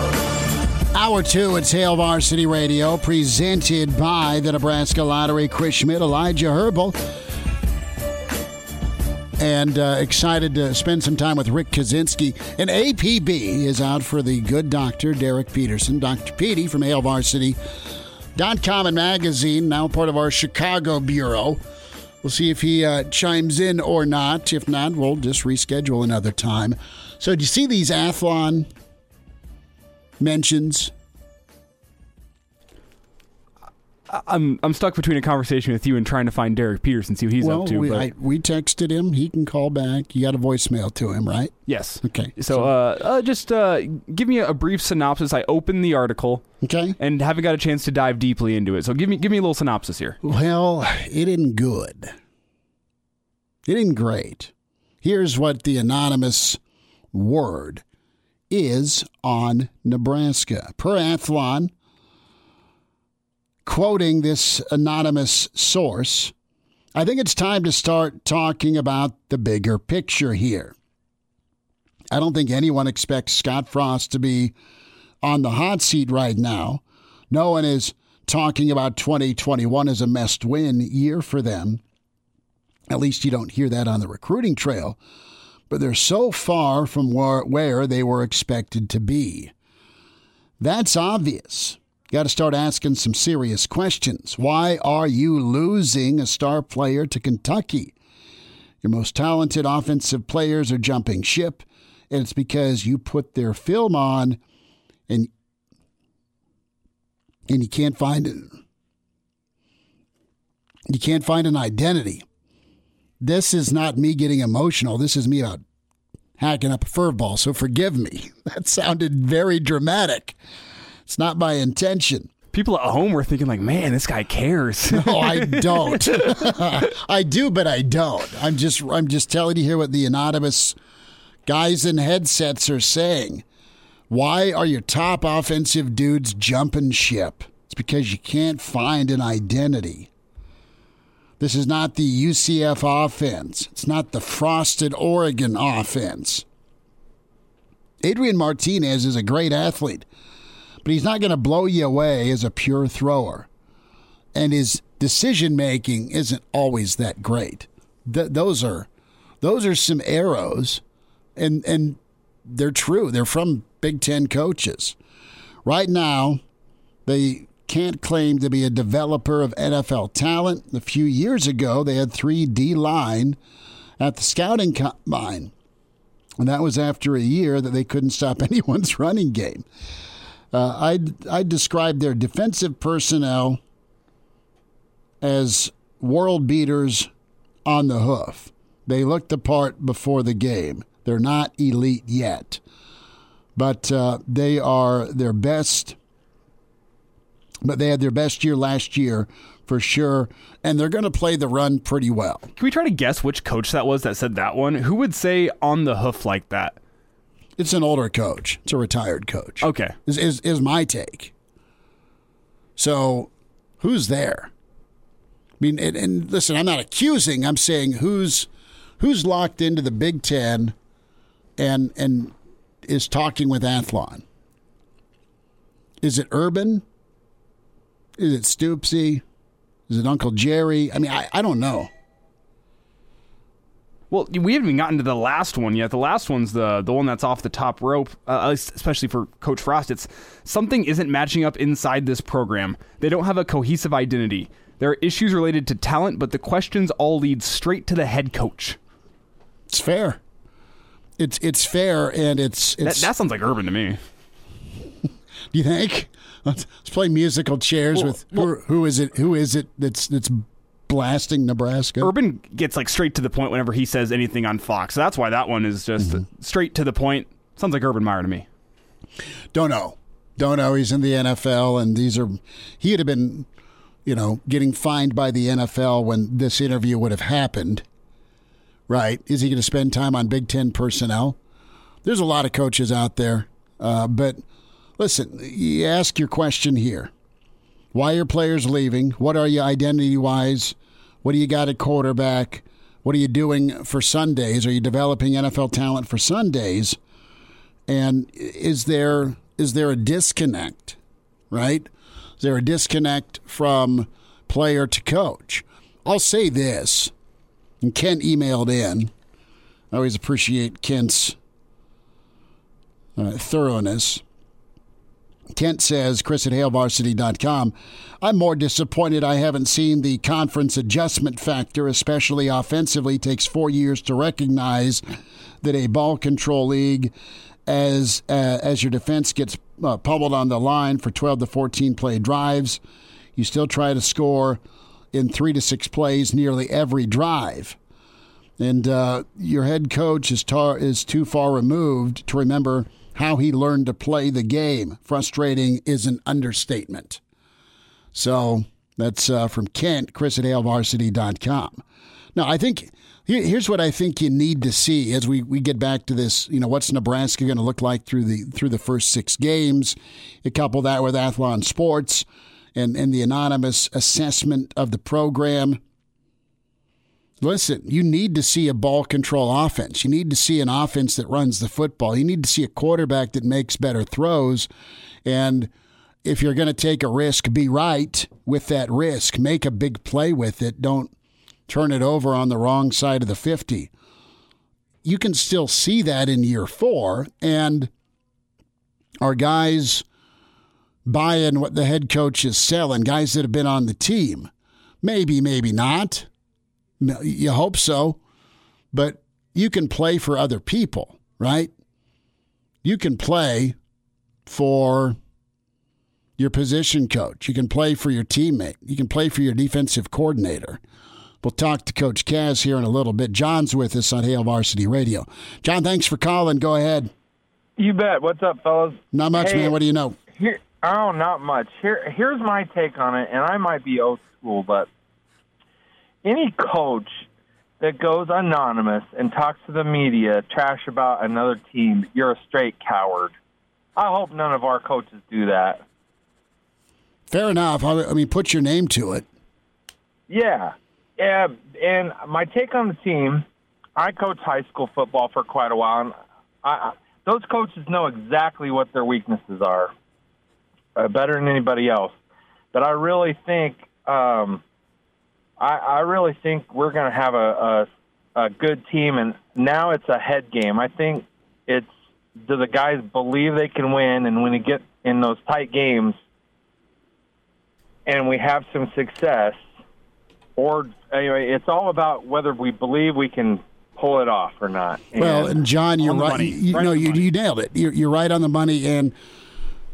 Hour two at Hail Varsity Radio, presented by the Nebraska Lottery. Chris Schmitz, Elijah Herbal. And uh, excited to spend some time with Rick Kaczenski. And APB is out for the good doctor, Derek Peterson. Dr. Petey from Hail Varsity. Dot Com and Magazine, now part of our Chicago Bureau. We'll see if he uh, chimes in or not. If not, we'll just reschedule another time. So, do you see these Athlon mentions? I'm I'm stuck between a conversation with you and trying to find Derek Peterson, see what he's well, up to. We, but I, we texted him. He can call back. You got a voicemail to him, right? yes. Okay. So, uh, uh, just uh, give me a brief synopsis. I opened the article Okay. and haven't got a chance to dive deeply into it. So give me give me a little synopsis here. Well, it isn't good. It isn't great. Here's what the anonymous word is on Nebraska. Per Athlon, quoting this anonymous source, I think it's time to start talking about the bigger picture here. I don't think anyone expects Scott Frost to be on the hot seat right now. No one is talking about 2021 as a must win year for them. At least you don't hear that on the recruiting trail. But they're so far from where, they were expected to be. That's obvious. Got to start asking some serious questions. Why are you losing a star player to Kentucky? Your most talented offensive players are jumping ship, and it's because you put their film on and and you can't find it. You can't find an identity. This is not me getting emotional. This is me about hacking up a furball. So forgive me. [laughs] That sounded very dramatic. It's not my intention. People at home were thinking, like, man, this guy cares. [laughs] no, I [laughs] don't. I do, but I don't. I'm just I'm just telling you here what the anonymous guys in headsets are saying. Why are your top offensive dudes jumping ship? It's because you can't find an identity. This is not the UCF offense. It's not the frosted Oregon offense. Adrian Martinez is a great athlete, but he's not going to blow you away as a pure thrower. And his decision making isn't always that great. Th- those are those are some arrows and and they're true. They're from Big 10 coaches. Right now, they can't claim to be a developer of NFL talent. A few years ago, they had three D line at the scouting combine. And that was after a year that they couldn't stop [laughs] anyone's running game. Uh, I'd, I'd describe their defensive personnel as world beaters on the hoof. They looked the part before the game. They're not elite yet, but uh, they are their best but they had their best year last year for sure, and they're going to play the run pretty well. Can we try to guess which coach that was that said that one? Who would say on the hoof like that? It's an older coach. It's a retired coach. Okay, is is, is my take. So, who's there? I mean, and, and listen, I'm not accusing. I'm saying who's who's locked into the Big Ten, and and is talking with Athlon. Is it Urban? Is it Stoopsy? Is it Uncle Jerry? I mean, I, I don't know. Well, we haven't even gotten to the last one yet. The last one's the the one that's off the top rope, uh, especially for Coach Frost. It's something isn't matching up inside this program. They don't have a cohesive identity. There are issues related to talent, but the questions all lead straight to the head coach. It's fair. It's it's fair, and it's, it's that, that sounds like Urban to me. Do [laughs] you think? Let's, let's play musical chairs well, with who, well, who is it? Who is it that's that's blasting Nebraska? Urban gets like straight to the point whenever he says anything on Fox. So that's why that one is just mm-hmm. straight to the point. Sounds like Urban Meyer to me. Don't know. Don't know. He's in the NFL, and these are. He'd have been, you know, getting fined by the NFL when this interview would have happened. Right? Is he going to spend time on Big Ten personnel? There's a lot of coaches out there, uh, but Listen, you ask your question here. Why are players leaving? What are you identity wise? What do you got at quarterback? What are you doing for Sundays? Are you developing NFL talent for Sundays? And is there is there a disconnect? Right? Is there a disconnect from player to coach? I'll say this, and Ken emailed in. I always appreciate Kent's uh, thoroughness. Kent says, Chris at HailVarsity.com, I'm more disappointed I haven't seen the conference adjustment factor, especially offensively. It takes four years to recognize that a ball control league, as uh, as your defense gets uh, pummeled on the line for 12 to 14 play drives, you still try to score in three to six plays nearly every drive. And uh, your head coach is, tar- is too far removed to remember – how he learned to play the game. Frustrating is an understatement. So that's uh, from Kent, Chris at HailVarsity.com. Now, I think here's what I think you need to see as we, we get back to this. You know, what's Nebraska going to look like through the through the first six games? You couple that with Athlon Sports and, and the anonymous assessment of the program. Listen, you need to see a ball control offense. You need to see an offense that runs the football. You need to see a quarterback that makes better throws. And if you're going to take a risk, be right with that risk. Make a big play with it. Don't turn it over on the wrong side of the 50. You can still see that in year four. And our guys buying what the head coach is selling, guys that have been on the team. Maybe, maybe not. You hope so. But you can play for other people, right? You can play for your position coach. You can play for your teammate. You can play for your defensive coordinator. We'll talk to Coach Kaz here in a little bit. John's with us on Hail Varsity Radio. John, thanks for calling. Go ahead. You bet. What's up, fellas? Not much, hey, man. What do you know? Here, oh, not much. Here, here's my take on it, and I might be old school, but any coach that goes anonymous and talks to the media trash about another team, you're a straight coward. I hope none of our coaches do that. Fair enough. I mean, put your name to it. Yeah. Yeah. And my take on the team, I coached high school football for quite a while, and I, those coaches know exactly what their weaknesses are uh, better than anybody else. But I really think um, I, I really think we're going to have a, a a good team, and now it's a head game. I think it's do the guys believe they can win, and when you get in those tight games, and we have some success, or anyway, it's all about whether we believe we can pull it off or not. And well, and John, you're right. You, right no, you, you nailed it. You're, you're right on the money, and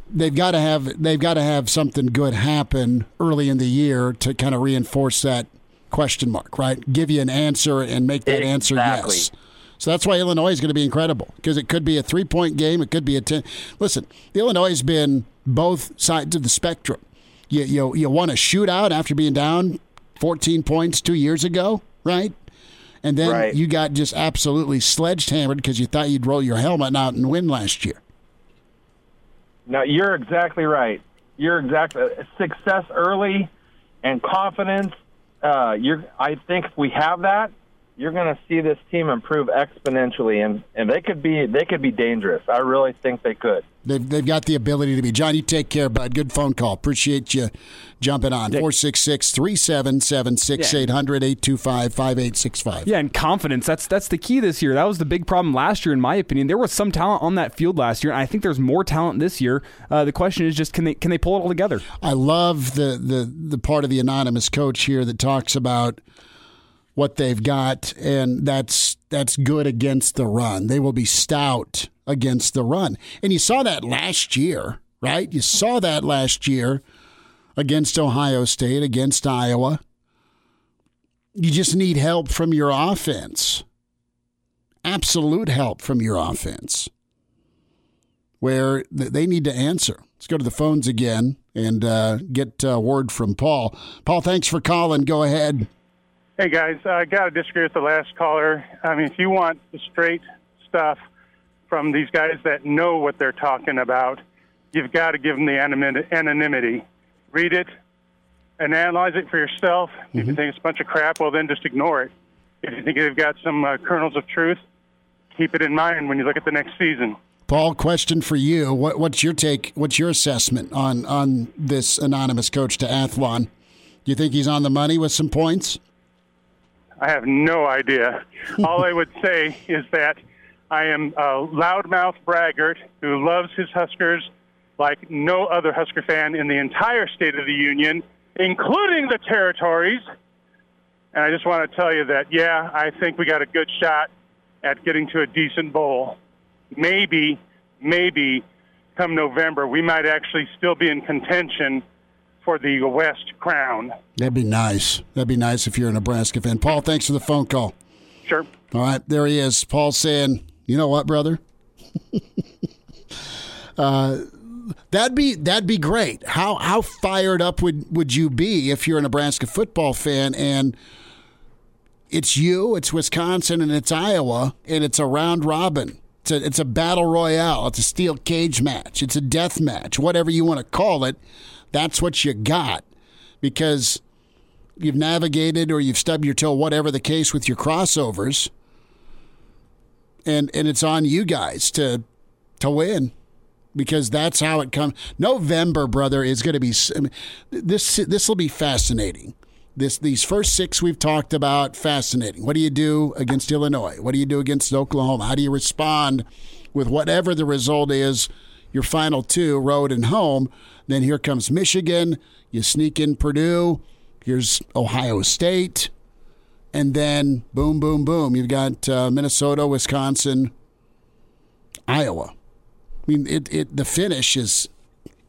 they've got to have they've got to have something good happen early in the year to kind of reinforce that question mark, right? Give you an answer and make that exactly. answer yes. So that's why Illinois is going to be incredible because it could be a three point game. It could be a 10. Listen, Illinois has been both sides of the spectrum. You, you, you won a shootout after being down 14 points two years ago, right? And then right. you got just absolutely sledgehammered because you thought you'd roll your helmet out and win last year. No, you're exactly right. You're exactly uh, success early and confidence uh, you're. I think we have that, you're going to see this team improve exponentially, and, and they could be they could be dangerous. I really think they could. They've, they've got the ability to be. John, you take care, bud. Good phone call. Appreciate you jumping on. 466 377 6800 825 5865. Yeah, and confidence. That's that's the key this year. That was the big problem last year, in my opinion. There was some talent on that field last year, and I think there's more talent this year. Uh, the question is just can they can they pull it all together? I love the, the, the part of the anonymous coach here that talks about – what they've got, and that's that's good against the run. They will be stout against the run, and you saw that last year, right? You saw that last year against Ohio State, against Iowa. You just need help from your offense. Absolute help from your offense. Where they need to answer. Let's go to the phones again and uh, get uh, word from Paul. Paul, thanks for calling. Go ahead. Hey guys, I got to disagree with the last caller. I mean, if you want the straight stuff from these guys that know what they're talking about, you've got to give them the anonymity. Read it and analyze it for yourself. Mm-hmm. If you think it's a bunch of crap, well, then just ignore it. If you think they've got some uh, kernels of truth, keep it in mind when you look at the next season. Paul, question for you: what, What's your take? What's your assessment on on this anonymous coach to Athlon? Do you think he's on the money with some points? I have no idea. [laughs] All I would say is that I am a loudmouth braggart who loves his Huskers like no other Husker fan in the entire state of the Union, including the territories. And I just want to tell you that, yeah, I think we got a good shot at getting to a decent bowl. Maybe, maybe come November, we might actually still be in contention for the West Crown. That'd be nice. That'd be nice if you're a Nebraska fan. Paul, thanks for the phone call. Sure. All right, there he is. Paul saying, "You know what, brother? [laughs] uh, that'd be that'd be great. How how fired up would would you be if you're a Nebraska football fan and it's you, it's Wisconsin, and it's Iowa, and it's a round robin." It's a, it's a battle royale. It's a steel cage match. It's a death match, whatever you want to call it that's what you got because you've navigated or you've stubbed your toe, whatever the case with your crossovers. And and it's on you guys to to win because that's how it comes. November, brother, is going to be I mean, this. This will be fascinating. This these first six we've talked about fascinating. What do you do against Illinois? What do you do against Oklahoma? How do you respond with whatever the result is? Your final two, road and home. Then here comes Michigan. You sneak in Purdue. Here's Ohio State. And then boom, boom, boom. You've got uh, Minnesota, Wisconsin, Iowa. I mean, it, it the finish is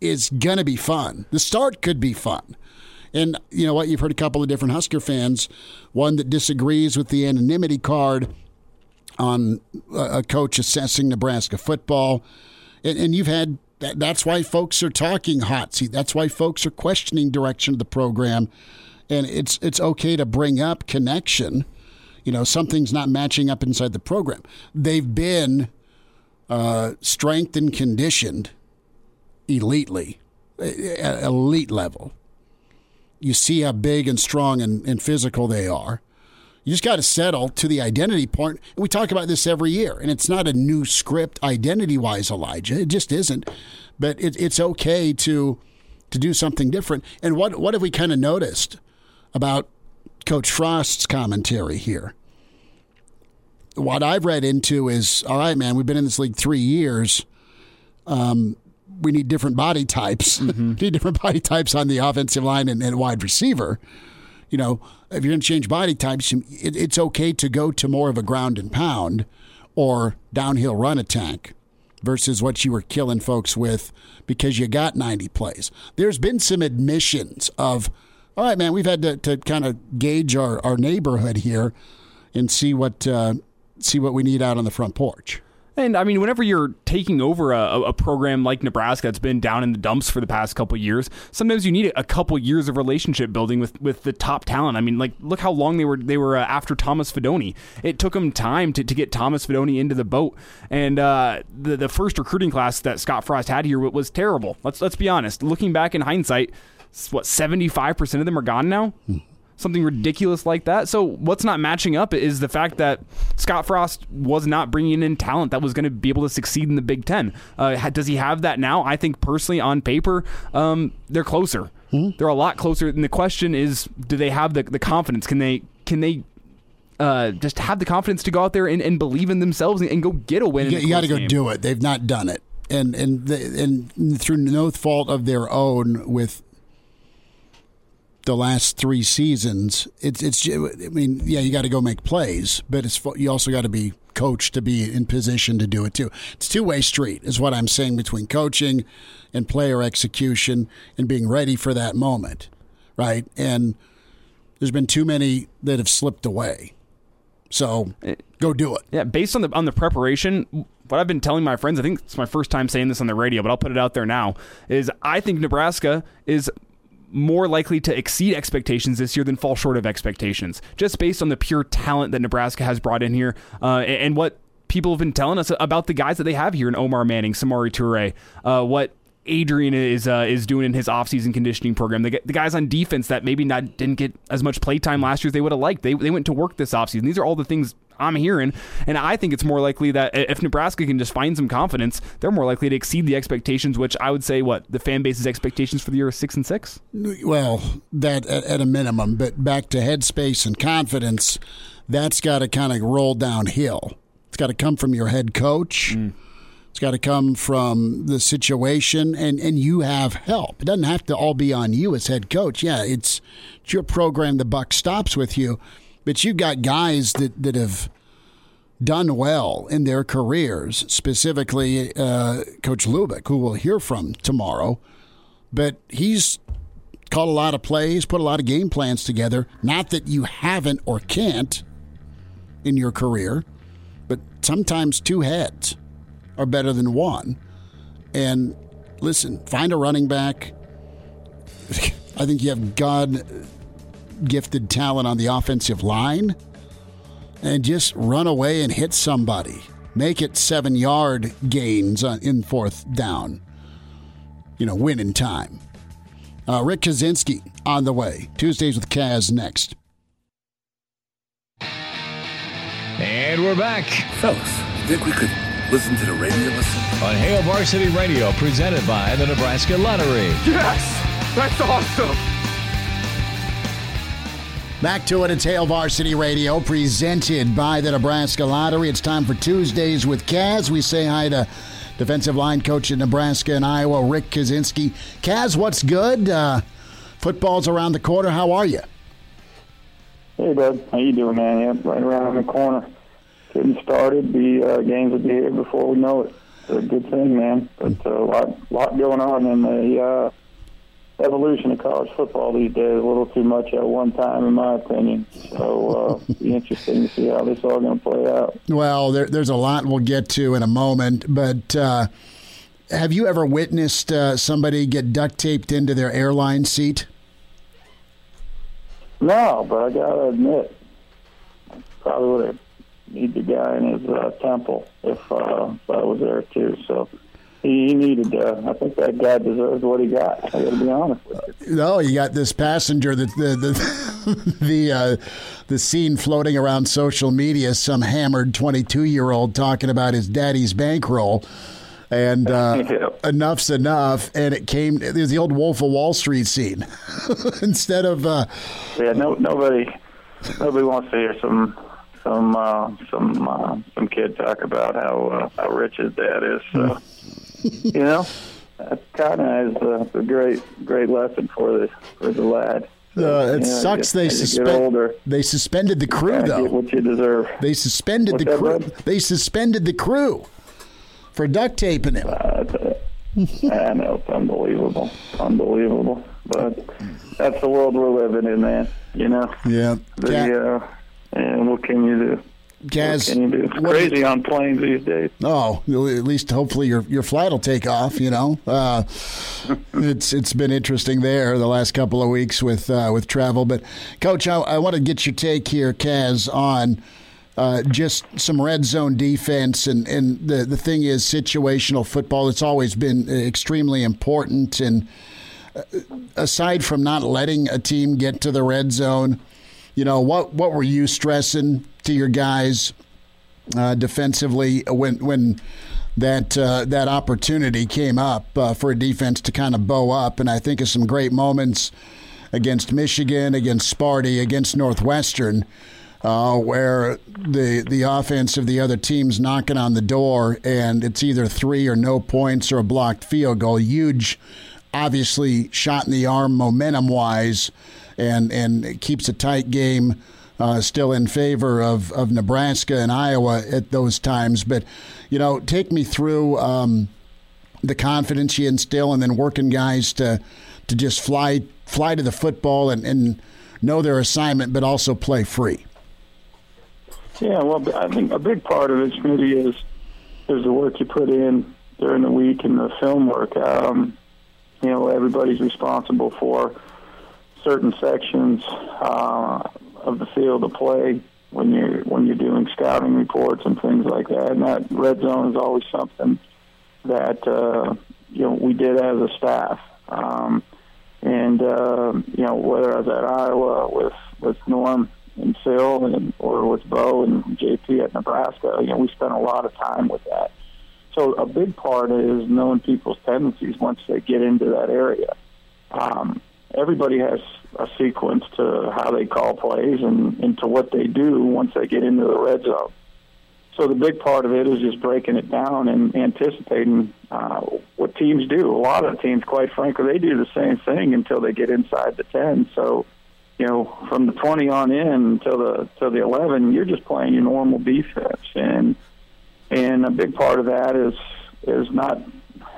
is gonna be fun. The start could be fun. And you know what? You've heard a couple of different Husker fans. One that disagrees with the anonymity card on a coach assessing Nebraska football, and, and you've had that, that's why folks are talking hot seat. That's why folks are questioning direction of the program, and it's it's okay to bring up connection. You know, something's not matching up inside the program. They've been uh, strength and conditioned elitely, elite level. You see how big and strong and, and physical they are. You just got to settle to the identity point. And we talk about this every year, and it's not a new script identity wise, Elijah. It just isn't. But it, it's okay to to do something different. And what what have we kind of noticed about Coach Frost's commentary here? what I've read into is all right, man, we've been in this league three years. Um, we need different body types. Mm-hmm. [laughs] need different body types on the offensive line and, and wide receiver. You know, if you're going to change body types, it, it's okay to go to more of a ground and pound or downhill run attack versus what you were killing folks with because you got 90 plays. There's been some admissions of, all right, man, we've had to, to kind of gauge our, our neighborhood here and see what uh, see what we need out on the front porch. And I mean, whenever you're taking over a, a, program like Nebraska that's been down in the dumps for the past couple years, sometimes you need a couple years of relationship building with, with the top talent. I mean, like look how long they were they were uh, after Thomas Fidone. It took them time to, to get Thomas Fidone into the boat, and uh, the the first recruiting class that Scott Frost had here was terrible. Let's let's be honest. Looking back in hindsight, what seventy five percent of them are gone now. Hmm something ridiculous like that. So what's not matching up is the fact that Scott Frost was not bringing in talent that was going to be able to succeed in the Big Ten. Uh, does he have that now? I think personally, on paper, um, they're closer. Mm-hmm. They're a lot closer. And the question is, do they have the, the confidence? Can they can they uh, just have the confidence to go out there and, and believe in themselves and, and, go get a win? You, you got to go do it. They've not done it, and and the, and through no fault of their own with the last three seasons, it's it's. I mean, yeah, you got to go make plays, but it's you also got to be coached to be in position to do it too. It's two way street, is what I'm saying between coaching and player execution and being ready for that moment, right? And there's been too many that have slipped away. So eh, go do it. Yeah, based on the on the preparation, what I've been telling my friends, I think it's my first time saying this on the radio, but I'll put it out there now, is I think Nebraska is more likely to exceed expectations this year than fall short of expectations, just based on the pure talent that Nebraska has brought in here uh, and what people have been telling us about the guys that they have here in Omar Manning, Samari Toure, uh, what Adrian is uh, is doing in his offseason conditioning program. The, the guys on defense that maybe not didn't get as much play time last year as they would have liked. They, they went to work this offseason. These are all the things I'm hearing, and I think it's more likely that if Nebraska can just find some confidence, they're more likely to exceed the expectations. Which I would say, what the fan base's expectations for the year is six and six. Well, that at, at a minimum, but back to headspace and confidence, that's got to kind of roll downhill. It's got to come from your head coach. Mm it's got to come from the situation, and, and you have help. It doesn't have to all be on you as head coach. Yeah, it's, it's your program. The buck stops with you, but you've got guys that, that have done well in their careers, specifically uh, Coach Lubick, who we'll hear from tomorrow. But he's called a lot of plays, put a lot of game plans together. Not that you haven't or can't in your career, but sometimes two heads are better than one. And listen, find a running back. [laughs] I think you have God gifted talent on the offensive line and just run away and hit somebody. Make it seven yard gains in fourth down. You know, win in time. Uh, Rick Kaczenski on the way. Tuesdays with Kaz next. And we're back. Fellas, think we could listen to the radio listen? On Hail Varsity Radio, presented by the Nebraska Lottery. Yes! That's awesome! Back to it. It's Hail Varsity Radio, presented by the Nebraska Lottery. It's time for Tuesdays with Kaz. We say hi to defensive line coach at Nebraska and Iowa, Rick Kaczenski. Kaz, what's good? Uh, football's around the corner. How are you? Hey, bud. How you doing, man? Yeah, right around the corner. Getting started. The uh, games will be here before we know it. It's a good thing, man. But uh, a lot, lot going on in the uh, evolution of college football these days. A little too much at one time, in my opinion. So uh, [laughs] be interesting to see how this all going to play out. Well, there, there's a lot we'll get to in a moment, but uh, have you ever witnessed uh, somebody get duct taped into their airline seat? No, but I got to admit, probably would have need the guy in his uh, temple if, uh, if I was there too. So he needed. Uh, I think that guy deserves what he got. I got to be honest with you. No, you got this passenger that the the [laughs] the uh, the scene floating around social media. Some hammered twenty two year old talking about his daddy's bankroll. And uh, [laughs] Yeah. enough's enough, and it came. It was the old Wolf of Wall Street scene. [laughs] Instead of uh, Yeah, no, nobody, nobody wants to hear some, some, uh, some, uh, some kid talk about how uh, how rich his dad is. So, [laughs] you know, that kind of is a, a great, great lesson for the for the lad. Uh, it Yeah, sucks. as They you get suspend. They suspended the crew though. get what you deserve. They suspended What's the crew. bud? They suspended the crew for duct taping him. Uh, [laughs] I know it's unbelievable, unbelievable. But that's the world we're living in, man. You know. Yeah. The, uh, and what can you do? Kaz, what can you do? It's what crazy on planes these days. Oh, at least hopefully your your flight will take off. You know, uh, [laughs] it's it's been interesting there the last couple of weeks with uh, with travel. But coach, I, I want to get your take here, Kaz, on uh, just some red zone defense. And and the the thing is, situational football. It's always been extremely important. And uh, aside from not letting a team get to the red zone, you know what what were you stressing to your guys? uh, defensively when when that uh, that opportunity came up uh, for a defense to kind of bow up, and I think of some great moments against Michigan, against Sparty, against Northwestern, uh, where the the offense of the other team's knocking on the door, and it's either three or no points or a blocked field goal. Huge, obviously shot in the arm, momentum wise, and and it keeps a tight game uh, still in favor of, of Nebraska and Iowa at those times. But, you know, take me through um, the confidence you instill and then working guys to to just fly fly to the football and, and know their assignment, but also play free. Yeah, well, I think a big part of it, Smitty, is is the work you put in during the week and the film work. Um, you know, everybody's responsible for certain sections uh, of the field of play when you're when you're doing scouting reports and things like that. And that red zone is always something that uh, you know we did as a staff. Um, and uh, you know whether I was at Iowa with with Norm and Phil, and or with Bo and JP at Nebraska, you know we spent a lot of time with that. So a big part is knowing people's tendencies once they get into that area. Um, everybody has a sequence to how they call plays and, and to what they do once they get into the red zone. So the big part of it is just breaking it down and anticipating uh, what teams do. A lot of teams, quite frankly, they do the same thing until they get inside the ten. So, you know, from the twenty on in until the till the eleven, you're just playing your normal defense, and and a big part of that is is not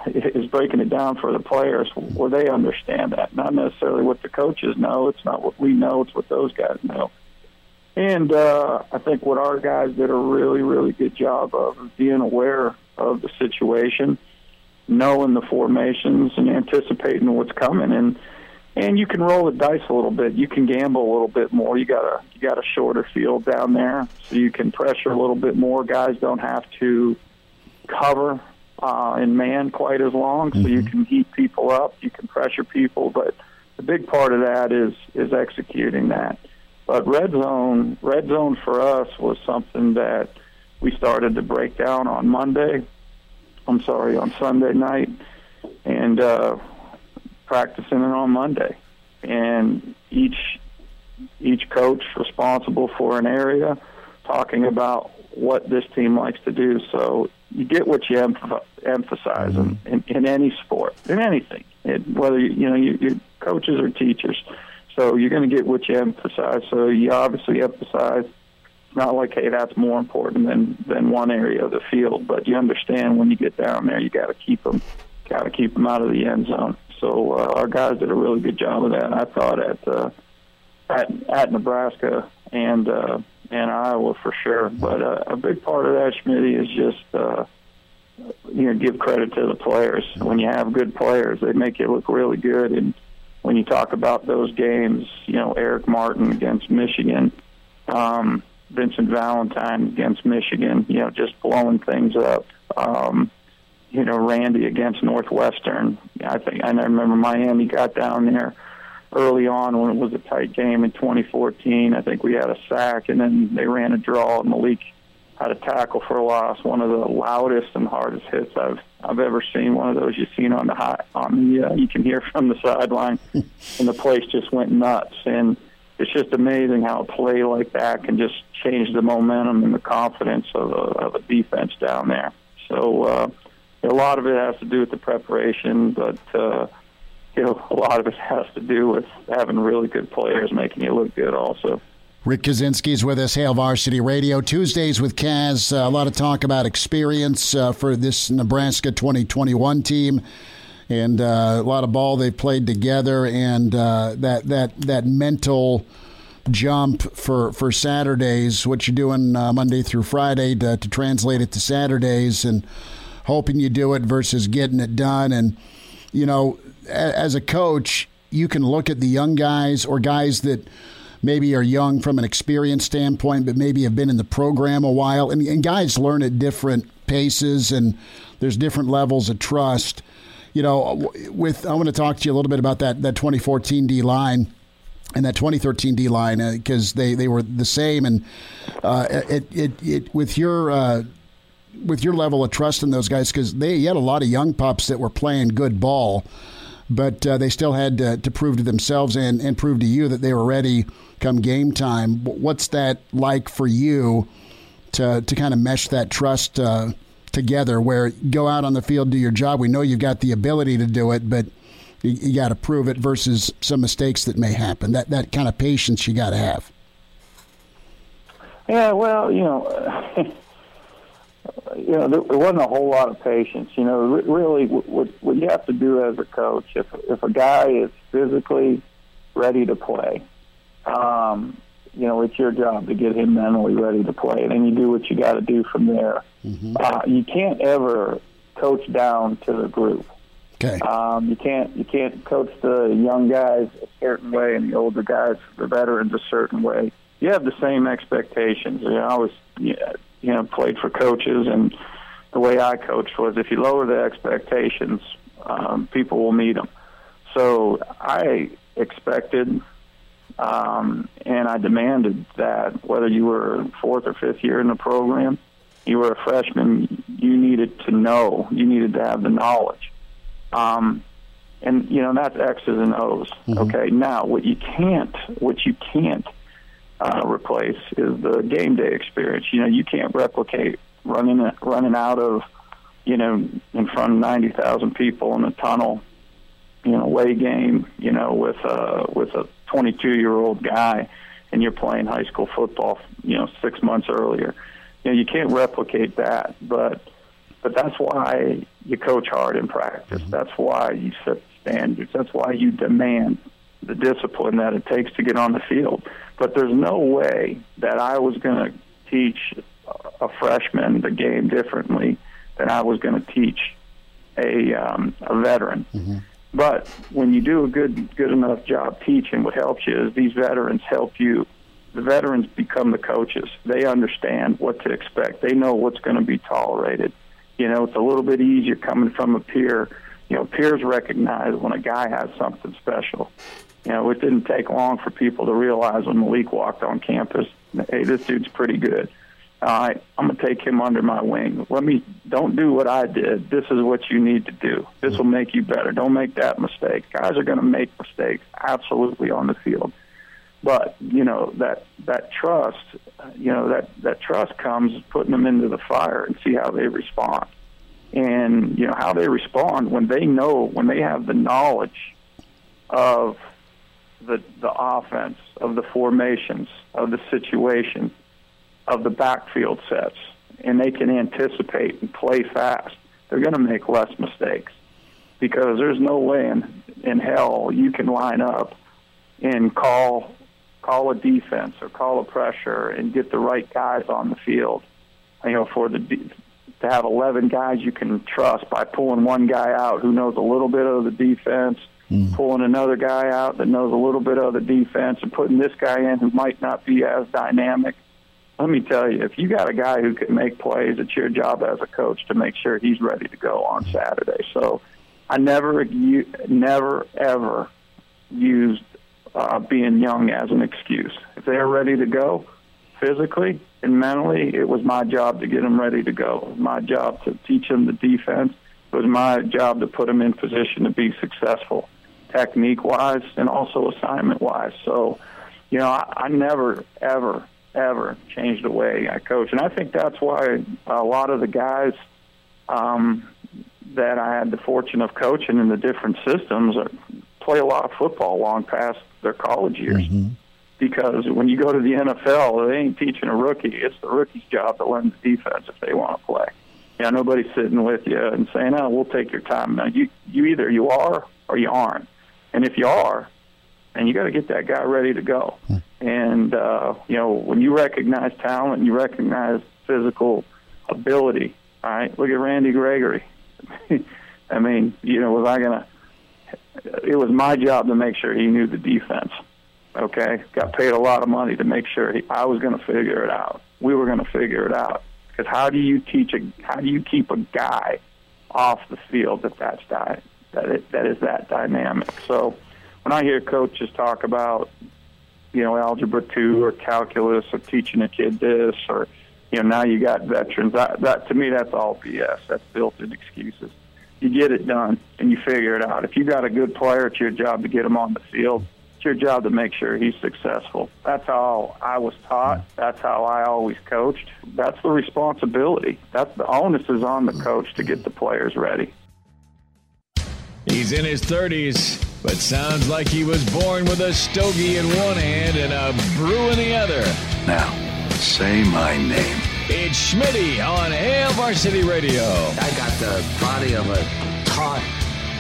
is breaking it down for the players where they understand that. Not necessarily what the coaches know. It's not what we know. It's what those guys know. And uh, I think what our guys did a really, really good job of being aware of the situation, knowing the formations, and anticipating what's coming. And and you can roll the dice a little bit. You can gamble a little bit more. You got a you got a shorter field down there, so you can pressure a little bit more. Guys don't have to cover uh, in man quite as long, so you can heat people up. You can pressure people, but the big part of that is is executing that. But red zone, red zone for us was something that we started to break down on Monday. I'm sorry, on Sunday night, and uh, practicing it on Monday. And each each coach responsible for an area talking about what this team likes to do. So you get what you emph- emphasize in, in, in any sport, in anything, it, whether you, you know you, you're coaches or teachers. So you're going to get what you emphasize. So you obviously emphasize It's not like hey that's more important than than one area of the field, but you understand when you get down there you got to keep them got to keep them out of the end zone. So uh, our guys did a really good job of that. I thought at uh, at at Nebraska and uh, and Iowa for sure. But uh, a big part of that, Schmidt, is just uh, you know give credit to the players. When you have good players, they make you look really good. And when you talk about those games, you know Eric Martin against Michigan. Um, Vincent Valentine against Michigan, you know, just blowing things up. Um, you know, Randy against Northwestern. I think I remember Miami got down there early on when it was a tight game in 2014. I think we had a sack, and then they ran a draw, and Malik had a tackle for a loss. One of the loudest and hardest hits I've I've ever seen. One of those you've seen on the high on the uh, you can hear [laughs] from the sideline, and the place just went nuts. And it's just amazing how a play like that can just change the momentum and the confidence of a, of a defense down there. So uh, a lot of it has to do with the preparation, but uh, you know a lot of it has to do with having really good players making you look good also. Rick Kaczenski's with us, Hail Varsity Radio. Tuesdays with Kaz. Uh, a lot of talk about experience uh, for this Nebraska 2021 team, and uh, a lot of ball they've played together, and uh, that that that mental jump for for Saturdays. What you're doing uh, Monday through Friday to, to translate it to Saturdays, and hoping you do it versus getting it done. And you know, as a coach, you can look at the young guys or guys that maybe are young from an experience standpoint, but maybe have been in the program a while. And, and guys learn at different paces, and there's different levels of trust. You know, with I want to talk to you a little bit about that that 2014 D line and that 2013 D line because uh, they, they were the same. And uh, it, it it with your uh, with your level of trust in those guys because they you had a lot of young pups that were playing good ball, but uh, they still had to, to, prove to themselves and, and prove to you that they were ready come game time. What's that like for you to to kind of mesh that trust uh, together? Where go out on the field, do your job. We know you've got the ability to do it, but you, you got to prove it versus some mistakes that may happen. That that kind of patience you got to have. Yeah, well, you know. [laughs] you know, there, wasn't a whole lot of patience. You know, really, what, what you have to do as a coach, if if a guy is physically ready to play, um, you know, it's your job to get him mentally ready to play, and then you do what you got to do from there. Mm-hmm. Uh, you can't ever coach down to the group. Okay. Um, you can't you can't coach the young guys a certain way and the older guys, the veterans, a certain way. You have the same expectations. You know, I was you know played for coaches, and the way I coached was if you lower the expectations, um, people will meet them. So I expected um, and I demanded that whether you were fourth or fifth year in the program, you were a freshman, you needed to know, you needed to have the knowledge. Um, and you know that's X's and O's. Mm-hmm. Okay, now what you can't, what you can't uh, replace is the game day experience. You know, you can't replicate running running out of, you know, in front of ninety thousand people in a tunnel, you know, away game. You know, with a with a 22 year old guy and you're playing high school football, you know, six months earlier. You know, you can't replicate that, but but that's why you coach hard in practice. Mm-hmm. That's why you set standards. That's why you demand the discipline that it takes to get on the field. But there's no way that I was going to teach a freshman the game differently than I was going to teach a um, a veteran. Mm-hmm. But when you do a good good enough job teaching, what helps you is these veterans help you. The veterans become the coaches. They understand what to expect. They know what's going to be tolerated. You know, it's a little bit easier coming from a peer. You know, peers recognize when a guy has something special. You know, it didn't take long for people to realize when Malik walked on campus, hey, this dude's pretty good. All right, I'm gonna take him under my wing. Let me don't do what I did. This is what you need to do. This will make you better. Don't make that mistake. Guys are gonna make mistakes, absolutely on the field. But you know that that trust, you know that that trust comes putting them into the fire and see how they respond, and you know how they respond when they know when they have the knowledge of the the offense, of the formations, of the situation, of the backfield sets, and they can anticipate and play fast. They're going to make less mistakes because there's no way in in hell you can line up and call call a defense or call a pressure and get the right guys on the field. You know, for the to have 11 guys you can trust by pulling one guy out who knows a little bit of the defense, mm. pulling another guy out that knows a little bit of the defense, and putting this guy in who might not be as dynamic. Let me tell you, if you got a guy who can make plays, it's your job as a coach to make sure he's ready to go on Saturday. So, I never, never, ever used uh, being young as an excuse. If they're ready to go physically and mentally, it was my job to get them ready to go. It was my job to teach them the defense. It was my job to put them in position to be successful, technique wise and also assignment wise. So, you know, I, I never, ever, ever changed the way I coach. And I think that's why a lot of the guys um, that I had the fortune of coaching in the different systems are, play a lot of football long past their college years. Mm-hmm. Because when you go to the NFL, they ain't teaching a rookie. It's the rookie's job to learn the defense if they want to play. Yeah, nobody's sitting with you and saying, "Oh, we'll take your time." Now, you you either you are or you aren't. And if you are, and you got to get that guy ready to go. mm And uh, you know, when you recognize talent, you recognize physical ability. All right, look at Randy Gregory. [laughs] I mean, you know, was I gonna it was my job to make sure he knew the defense. Okay, got paid a lot of money to make sure he, I was going to figure it out. We were going to figure it out because how do you teach a how do you keep a guy off the field that that's that that it, that is that dynamic? So when I hear coaches talk about you know algebra two or calculus or teaching a kid this or you know now you got veterans that, that to me that's all BS. That's built-in excuses you get it done and you figure it out. If you got a good player, it's your job to get him on the field. It's your job to make sure he's successful. That's how I was taught. That's how I always coached. That's the responsibility. That's the onus is on the coach to get the players ready. He's in his 30s, but sounds like he was born with a stogie in one hand and a brew in the other. Now, say my name. It's Schmitty on Hail Varsity Radio. I got the body of a taut,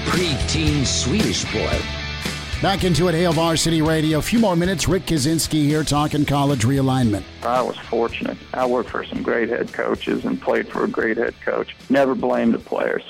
preteen Swedish boy. Back into it, Hail Varsity Radio. A few more minutes. Rick Kaczenski here talking college realignment. I was fortunate. I worked for some great head coaches and played for a great head coach. Never blamed the players.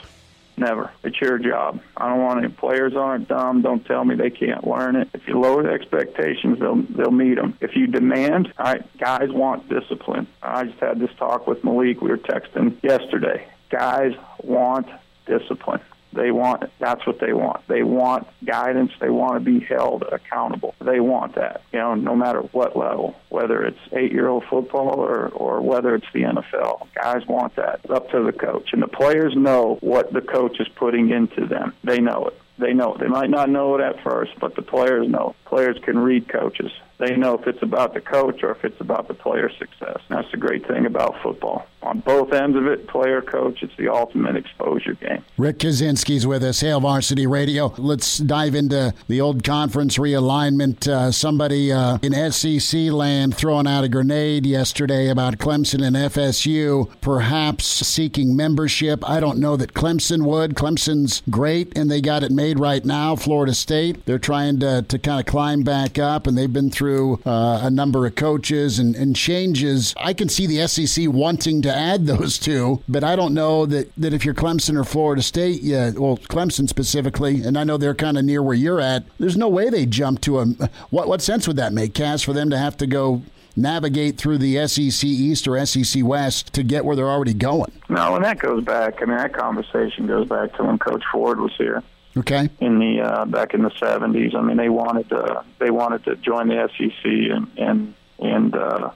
Never. It's your job. I don't want any players aren't dumb. Don't tell me they can't learn it. If you lower the expectations, they'll they'll meet them. If you demand, right, guys want discipline. I just had this talk with Malik. We were texting yesterday. Guys want discipline. They want that's what they want. They want guidance. They want to be held accountable. They want that. You know, no matter what level, whether it's eight-year-old football or or whether it's the NFL, guys want that. It's up to the coach, and the players know what the coach is putting into them. They know it. They know it. They might not know it at first, but the players know. Players can read coaches. They know if it's about the coach or if it's about the player's success. That's the great thing about football. On both ends of it, player, coach, it's the ultimate exposure game. Rick Kaczenski's with us, Hail Varsity Radio. Let's dive into the old conference realignment. Uh, somebody uh, in SEC land throwing out a grenade yesterday about Clemson and FSU perhaps seeking membership. I don't know that Clemson would. Clemson's great, and they got it made right now. Florida State, they're trying to, to kind of climb back up, and they've been through through uh, a number of coaches and, and changes. I can see the SEC wanting to add those two, but I don't know that, that if you're Clemson or Florida State, yeah, well, Clemson specifically, and I know they're kind of near where you're at, there's no way they jump to a. What, what sense would that make, Kaz, for them to have to go navigate through the SEC East or SEC West to get where they're already going. No, and that goes back. I mean, that conversation goes back to when Coach Ford was here. Okay. In the uh, back in the seventies, I mean, they wanted to they wanted to join the SEC, and and and uh,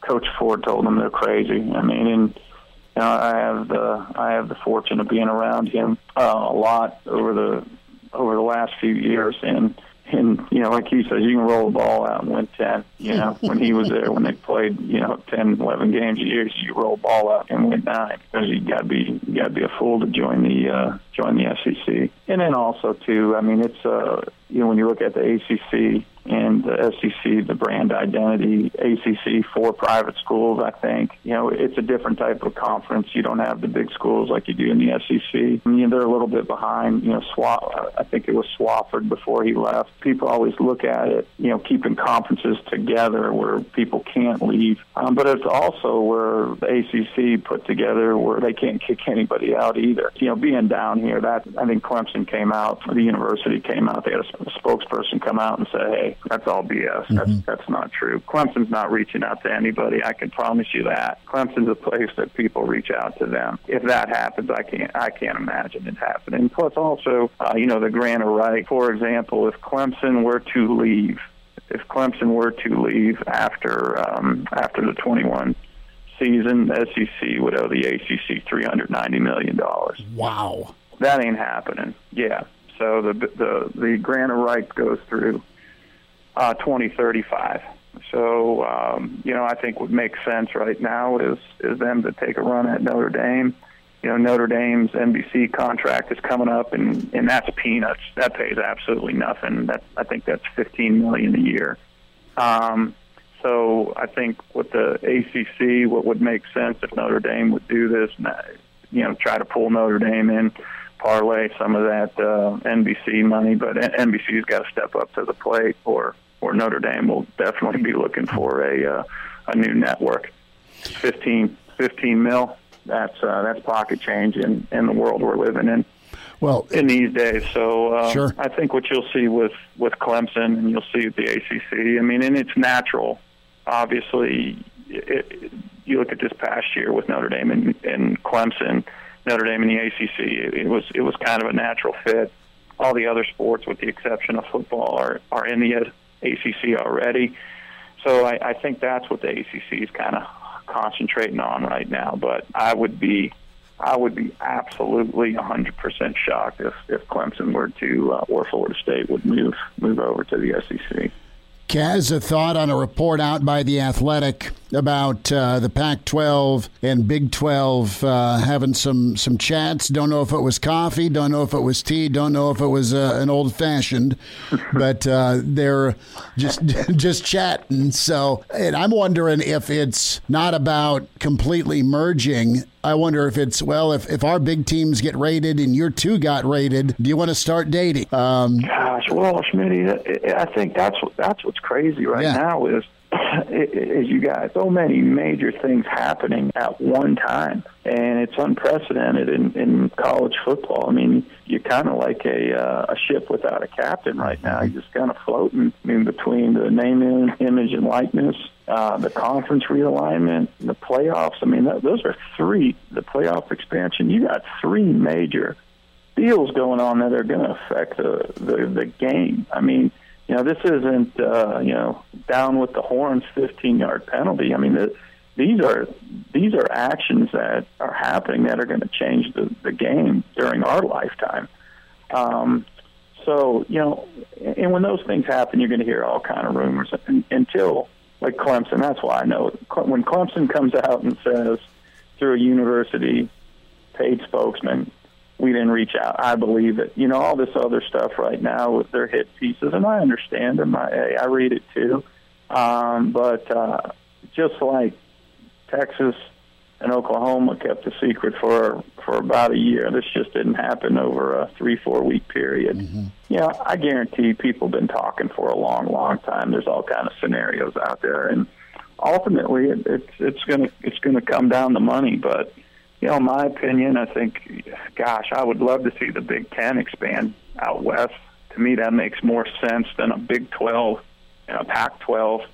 Coach Ford told them they're crazy. I mean, and you know, I have the I have the fortune of being around him uh, a lot over the over the last few years, and and you know, like he says, you can roll the ball out and win ten. You know, when he was there, when they played, you know, ten, eleven games a year, you roll the ball out and win nine because you got to be you got to be a fool to join the uh, join the SEC. And then also too, I mean, it's uh, you know, when you look at the ACC and the SEC, the brand identity, ACC for private schools, I think, you know, it's a different type of conference. You don't have the big schools like you do in the SEC. I mean, they're a little bit behind, you know, Swa- I think it was Swofford before he left. People always look at it, you know, keeping conferences together where people can't leave. Um, but it's also where the ACC put together where they can't kick anybody out either. You know, being down here, that I think Clemson came out, the university came out, they had a, a spokesperson come out and say, hey, that's all BS. Mm-hmm. That's that's not true. Clemson's not reaching out to anybody. I can promise you that. Clemson's a place that people reach out to them. If that happens, I can't I can't imagine it happening. Plus, also, uh, you know, the grant of right. For example, if Clemson were to leave, if Clemson were to leave after um, after the 21 season, the SEC would owe the ACC 390 million dollars. Wow. That ain't happening. Yeah. So the the the grant of rights goes through uh, 2035. So um, you know, I think what makes sense right now is is them to take a run at Notre Dame. You know, Notre Dame's NBC contract is coming up, and and that's peanuts. That pays absolutely nothing. That I think that's 15 million a year. Um, so I think with the ACC, what would make sense if Notre Dame would do this, and, you know, try to pull Notre Dame in, parlay some of that uh, NBC money, but NBC's got to step up to the plate, or or Notre Dame will definitely be looking for a uh, a new network. 15, 15 mil. That's uh, that's pocket change in in the world we're living in. Well, in these days, so uh, Sure. I think what you'll see with with Clemson and you'll see at the ACC. I mean, and it's natural. Obviously, it, you look at this past year with Notre Dame and, and Clemson, Notre Dame and the ACC. It, it was it was kind of a natural fit. All the other sports, with the exception of football, are are in the ACC already. So I, I think that's what the ACC is kind of concentrating on right now. But I would be I would be absolutely 100% shocked if, if Clemson were to, uh, or Florida State would move move over to the SEC. Kaz, a thought on a report out by The Athletic about uh, the Pac 12 and Big 12 uh, having some, some chats. Don't know if it was coffee, don't know if it was tea, don't know if it was uh, an old fashioned, [laughs] but uh, they're just, [laughs] just chatting. So, and I'm wondering if it's not about completely merging. I wonder if it's, well, if, if our big teams get rated and your two got rated, do you want to start dating? Um, Gosh, well, Schmidt, I think that's what that's what's crazy right Yeah. now is is you got so many major things happening at one time, and it's unprecedented in, in college football. I mean, you're kind of like a uh, a ship without a captain right now. You're just kind of floating. I mean, between the name, im- image, and likeness, uh, the conference realignment, the playoffs. I mean, th- those are three. The playoff expansion. You got three major deals going on that are going to affect the, the the game. I mean, you know, this isn't uh, you know down with the horns, 15 yard penalty. I mean, the, these are these are actions that are happening that are going to change the the game during our lifetime. Um, so you know, and when those things happen, you're going to hear all kind of rumors un- until like Clemson. That's why I know when Clemson comes out and says through a university paid spokesman, we didn't reach out. I believe it. You know, all this other stuff right now with their hit pieces, and I understand them. I, I read it too. Um, but uh, just like Texas and Oklahoma kept the secret for for about a year, this just didn't happen over a three four week period. Yeah, I guarantee people have been talking for a long, long time. There's all kind of scenarios out there, and ultimately, it, it's it's gonna it's gonna come down to money. But you know, my opinion, I think, gosh, I would love to see the Big Ten expand out west. To me, that makes more sense than a Big 12 and a Pac-12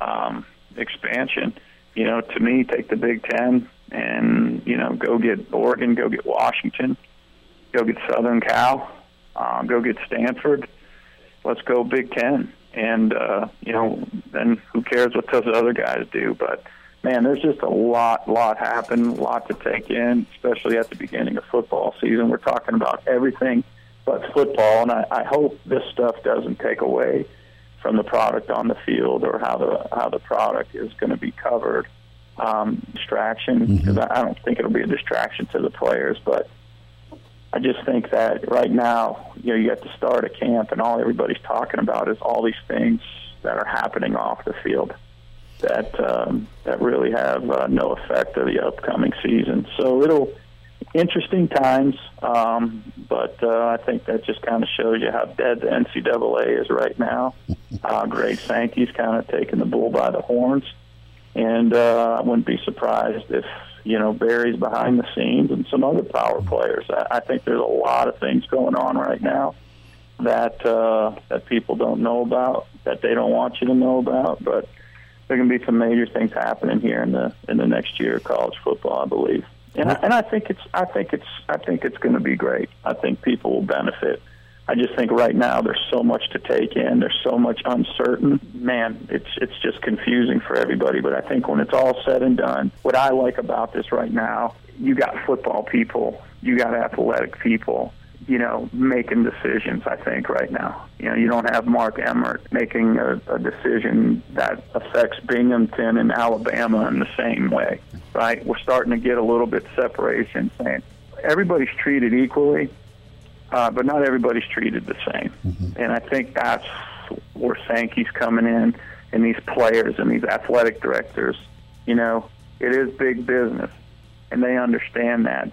um, expansion. You know, to me, take the Big Ten and you know, go get Oregon, go get Washington, go get Southern Cal. Uh, go get Stanford. Let's go Big Ten. And uh, you know, then who cares what those other guys do? But man, there's just a lot, lot happen, a lot to take in, especially at the beginning of football season. We're talking about everything but football, and I, I hope this stuff doesn't take away from the product on the field or how the how the product is going to be covered. Um, distraction because I, I don't think it'll be a distraction to the players, but I just think that right now, you know, you got to start a camp, and all everybody's talking about is all these things that are happening off the field that um, that really have uh, no effect of the upcoming season. So it'll interesting times, um, but uh, I think that just kind of shows you how dead the NCAA is right now. Uh, Greg Sankey's kind of taking the bull by the horns, and uh, I wouldn't be surprised if you know Barry's behind the scenes and some other power players. I, I think there's a lot of things going on right now that uh, that people don't know about, that they don't want you to know about, but there can be some major things happening here in the in the next year of college football, I believe. And I, and I think it's I think it's I think it's going to be great. I think people will benefit. I just think right now there's so much to take in. There's so much uncertain. Man, it's it's just confusing for everybody. But I think when it's all said and done, what I like about this right now, you got football people, you got athletic people, you know, making decisions, I think, right now. You know, you don't have Mark Emmert making a, a decision that affects Binghamton and Alabama in the same way, right? We're starting to get a little bit separation, saying everybody's treated equally, uh, but not everybody's treated the same. Mm-hmm. And I think that's where Sankey's coming in, and these players and these athletic directors. You know, it is big business, and they understand that.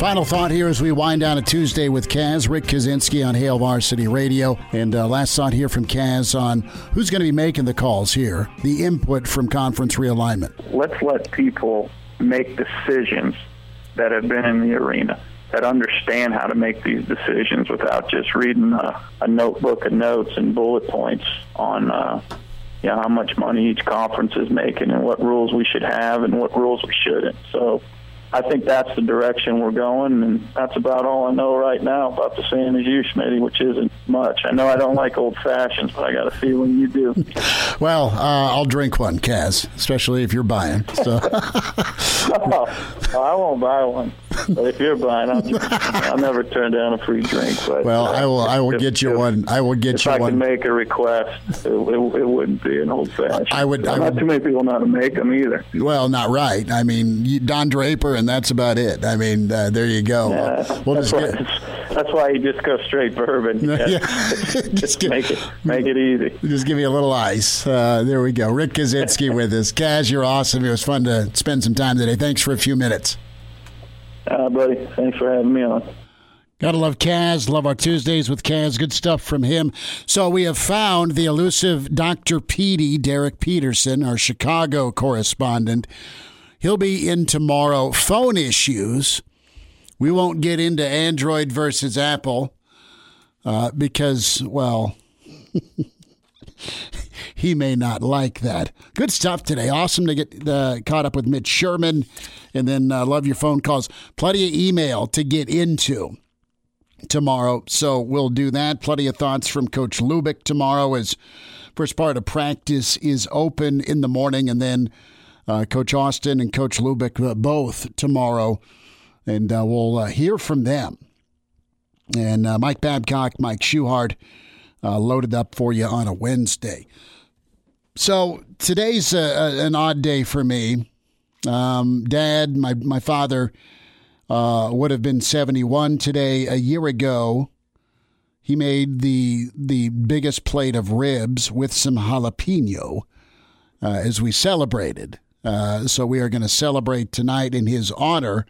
Final thought here as we wind down a Tuesday with Kaz, Rick Kaczenski on Hail Varsity Radio. And uh, last thought here from Kaz on who's going to be making the calls here, the input from conference realignment. Let's let people make decisions that have been in the arena, that understand how to make these decisions without just reading a, a notebook of notes and bullet points on. Uh, how much money each conference is making and what rules we should have and what rules we shouldn't. So I think that's the direction we're going, and that's about all I know right now about the same as you, Schmitty, which isn't much. I know I don't like old fashions, but I got a feeling you do. [laughs] well, uh, I'll drink one, Kaz, especially if you're buying. So. [laughs] oh, I won't buy one, but if you're buying, I'll, [laughs] I'll never turn down a free drink. But well, uh, I will. I will if, get you if, one. I will get if you I one. If I can make a request, it, it, it, wouldn't be an old fashioned. I would. I not would, too many people know how to make them either. Well, not right. I mean, Don Draper and that's about it. I mean, uh, there you go. Yeah, we'll that's, why, that's why you just go straight bourbon. [laughs] Yeah. yeah. [laughs] just, just give, make it make it easy. Just give me a little ice. Uh, there we go. Rick Kaczenski with us. Kaz, you're awesome. It was fun to spend some time today. Thanks for a few minutes. Uh, buddy, thanks for having me on. Gotta love Kaz. Love our Tuesdays with Kaz. Good stuff from him. So we have found the elusive Dr. Petey, Derek Peterson, our Chicago correspondent. He'll be in tomorrow. Phone issues. We won't get into Android versus Apple uh, because, well, [laughs] he may not like that. Good stuff today. Awesome to get uh, caught up with Mitch Sherman. And then uh, love your phone calls. Plenty of email to get into tomorrow. So we'll do that. Plenty of thoughts from Coach Lubick tomorrow as first part of practice is open in the morning. And then uh, Coach Austin and Coach Lubick uh, both tomorrow, and uh, we'll uh, hear from them. And Mike Babcock, Mike Schuhart, uh, loaded up for you on a Wednesday. So today's an odd day for me. Um, Dad, my my father, would have been seventy one today. A year ago, he made the the biggest plate of ribs with some jalapeno as we celebrated. Uh, so we are going to celebrate tonight in his honor,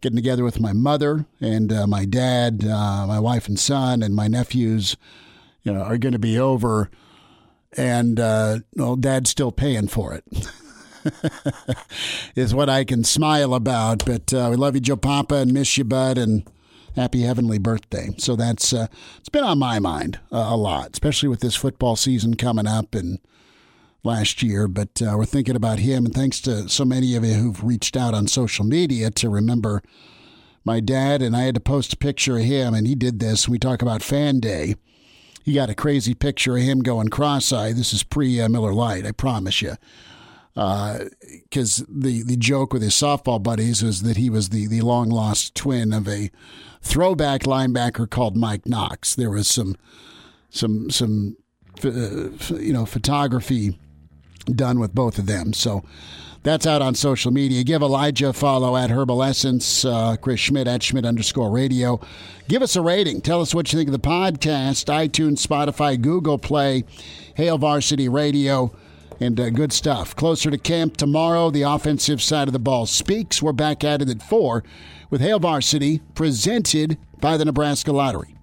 getting together with my mother and uh, my dad, uh, my wife and son, and my nephews. You know, are going to be over, and uh, well, Dad's still paying for it. [laughs] is what I can smile about. But uh, we love you, Joe Papa, and miss you, bud, and happy heavenly birthday. So that's uh, it's been on my mind uh, a lot, especially with this football season coming up and last year. But uh, we're thinking about him, and thanks to so many of you who've reached out on social media to remember my dad. And I had to post a picture of him, and he did this. We talk about Fan Day. He got a crazy picture of him going cross-eyed. This is pre uh, Lite, I promise you because uh, the the joke with his softball buddies was that he was the the long lost twin of a throwback linebacker called Mike Knox. There was some some some uh, you know photography done with both of them. So that's out on social media. Give Elijah a follow at Herbal Essence, uh, Chris Schmitz at Schmidt underscore radio. Give us a rating. Tell us what you think of the podcast, iTunes, Spotify, Google Play, Hail Varsity Radio and uh, good stuff. Closer to camp tomorrow, the offensive side of the ball speaks. We're back at it at 4 with Hail Varsity, presented by the Nebraska Lottery.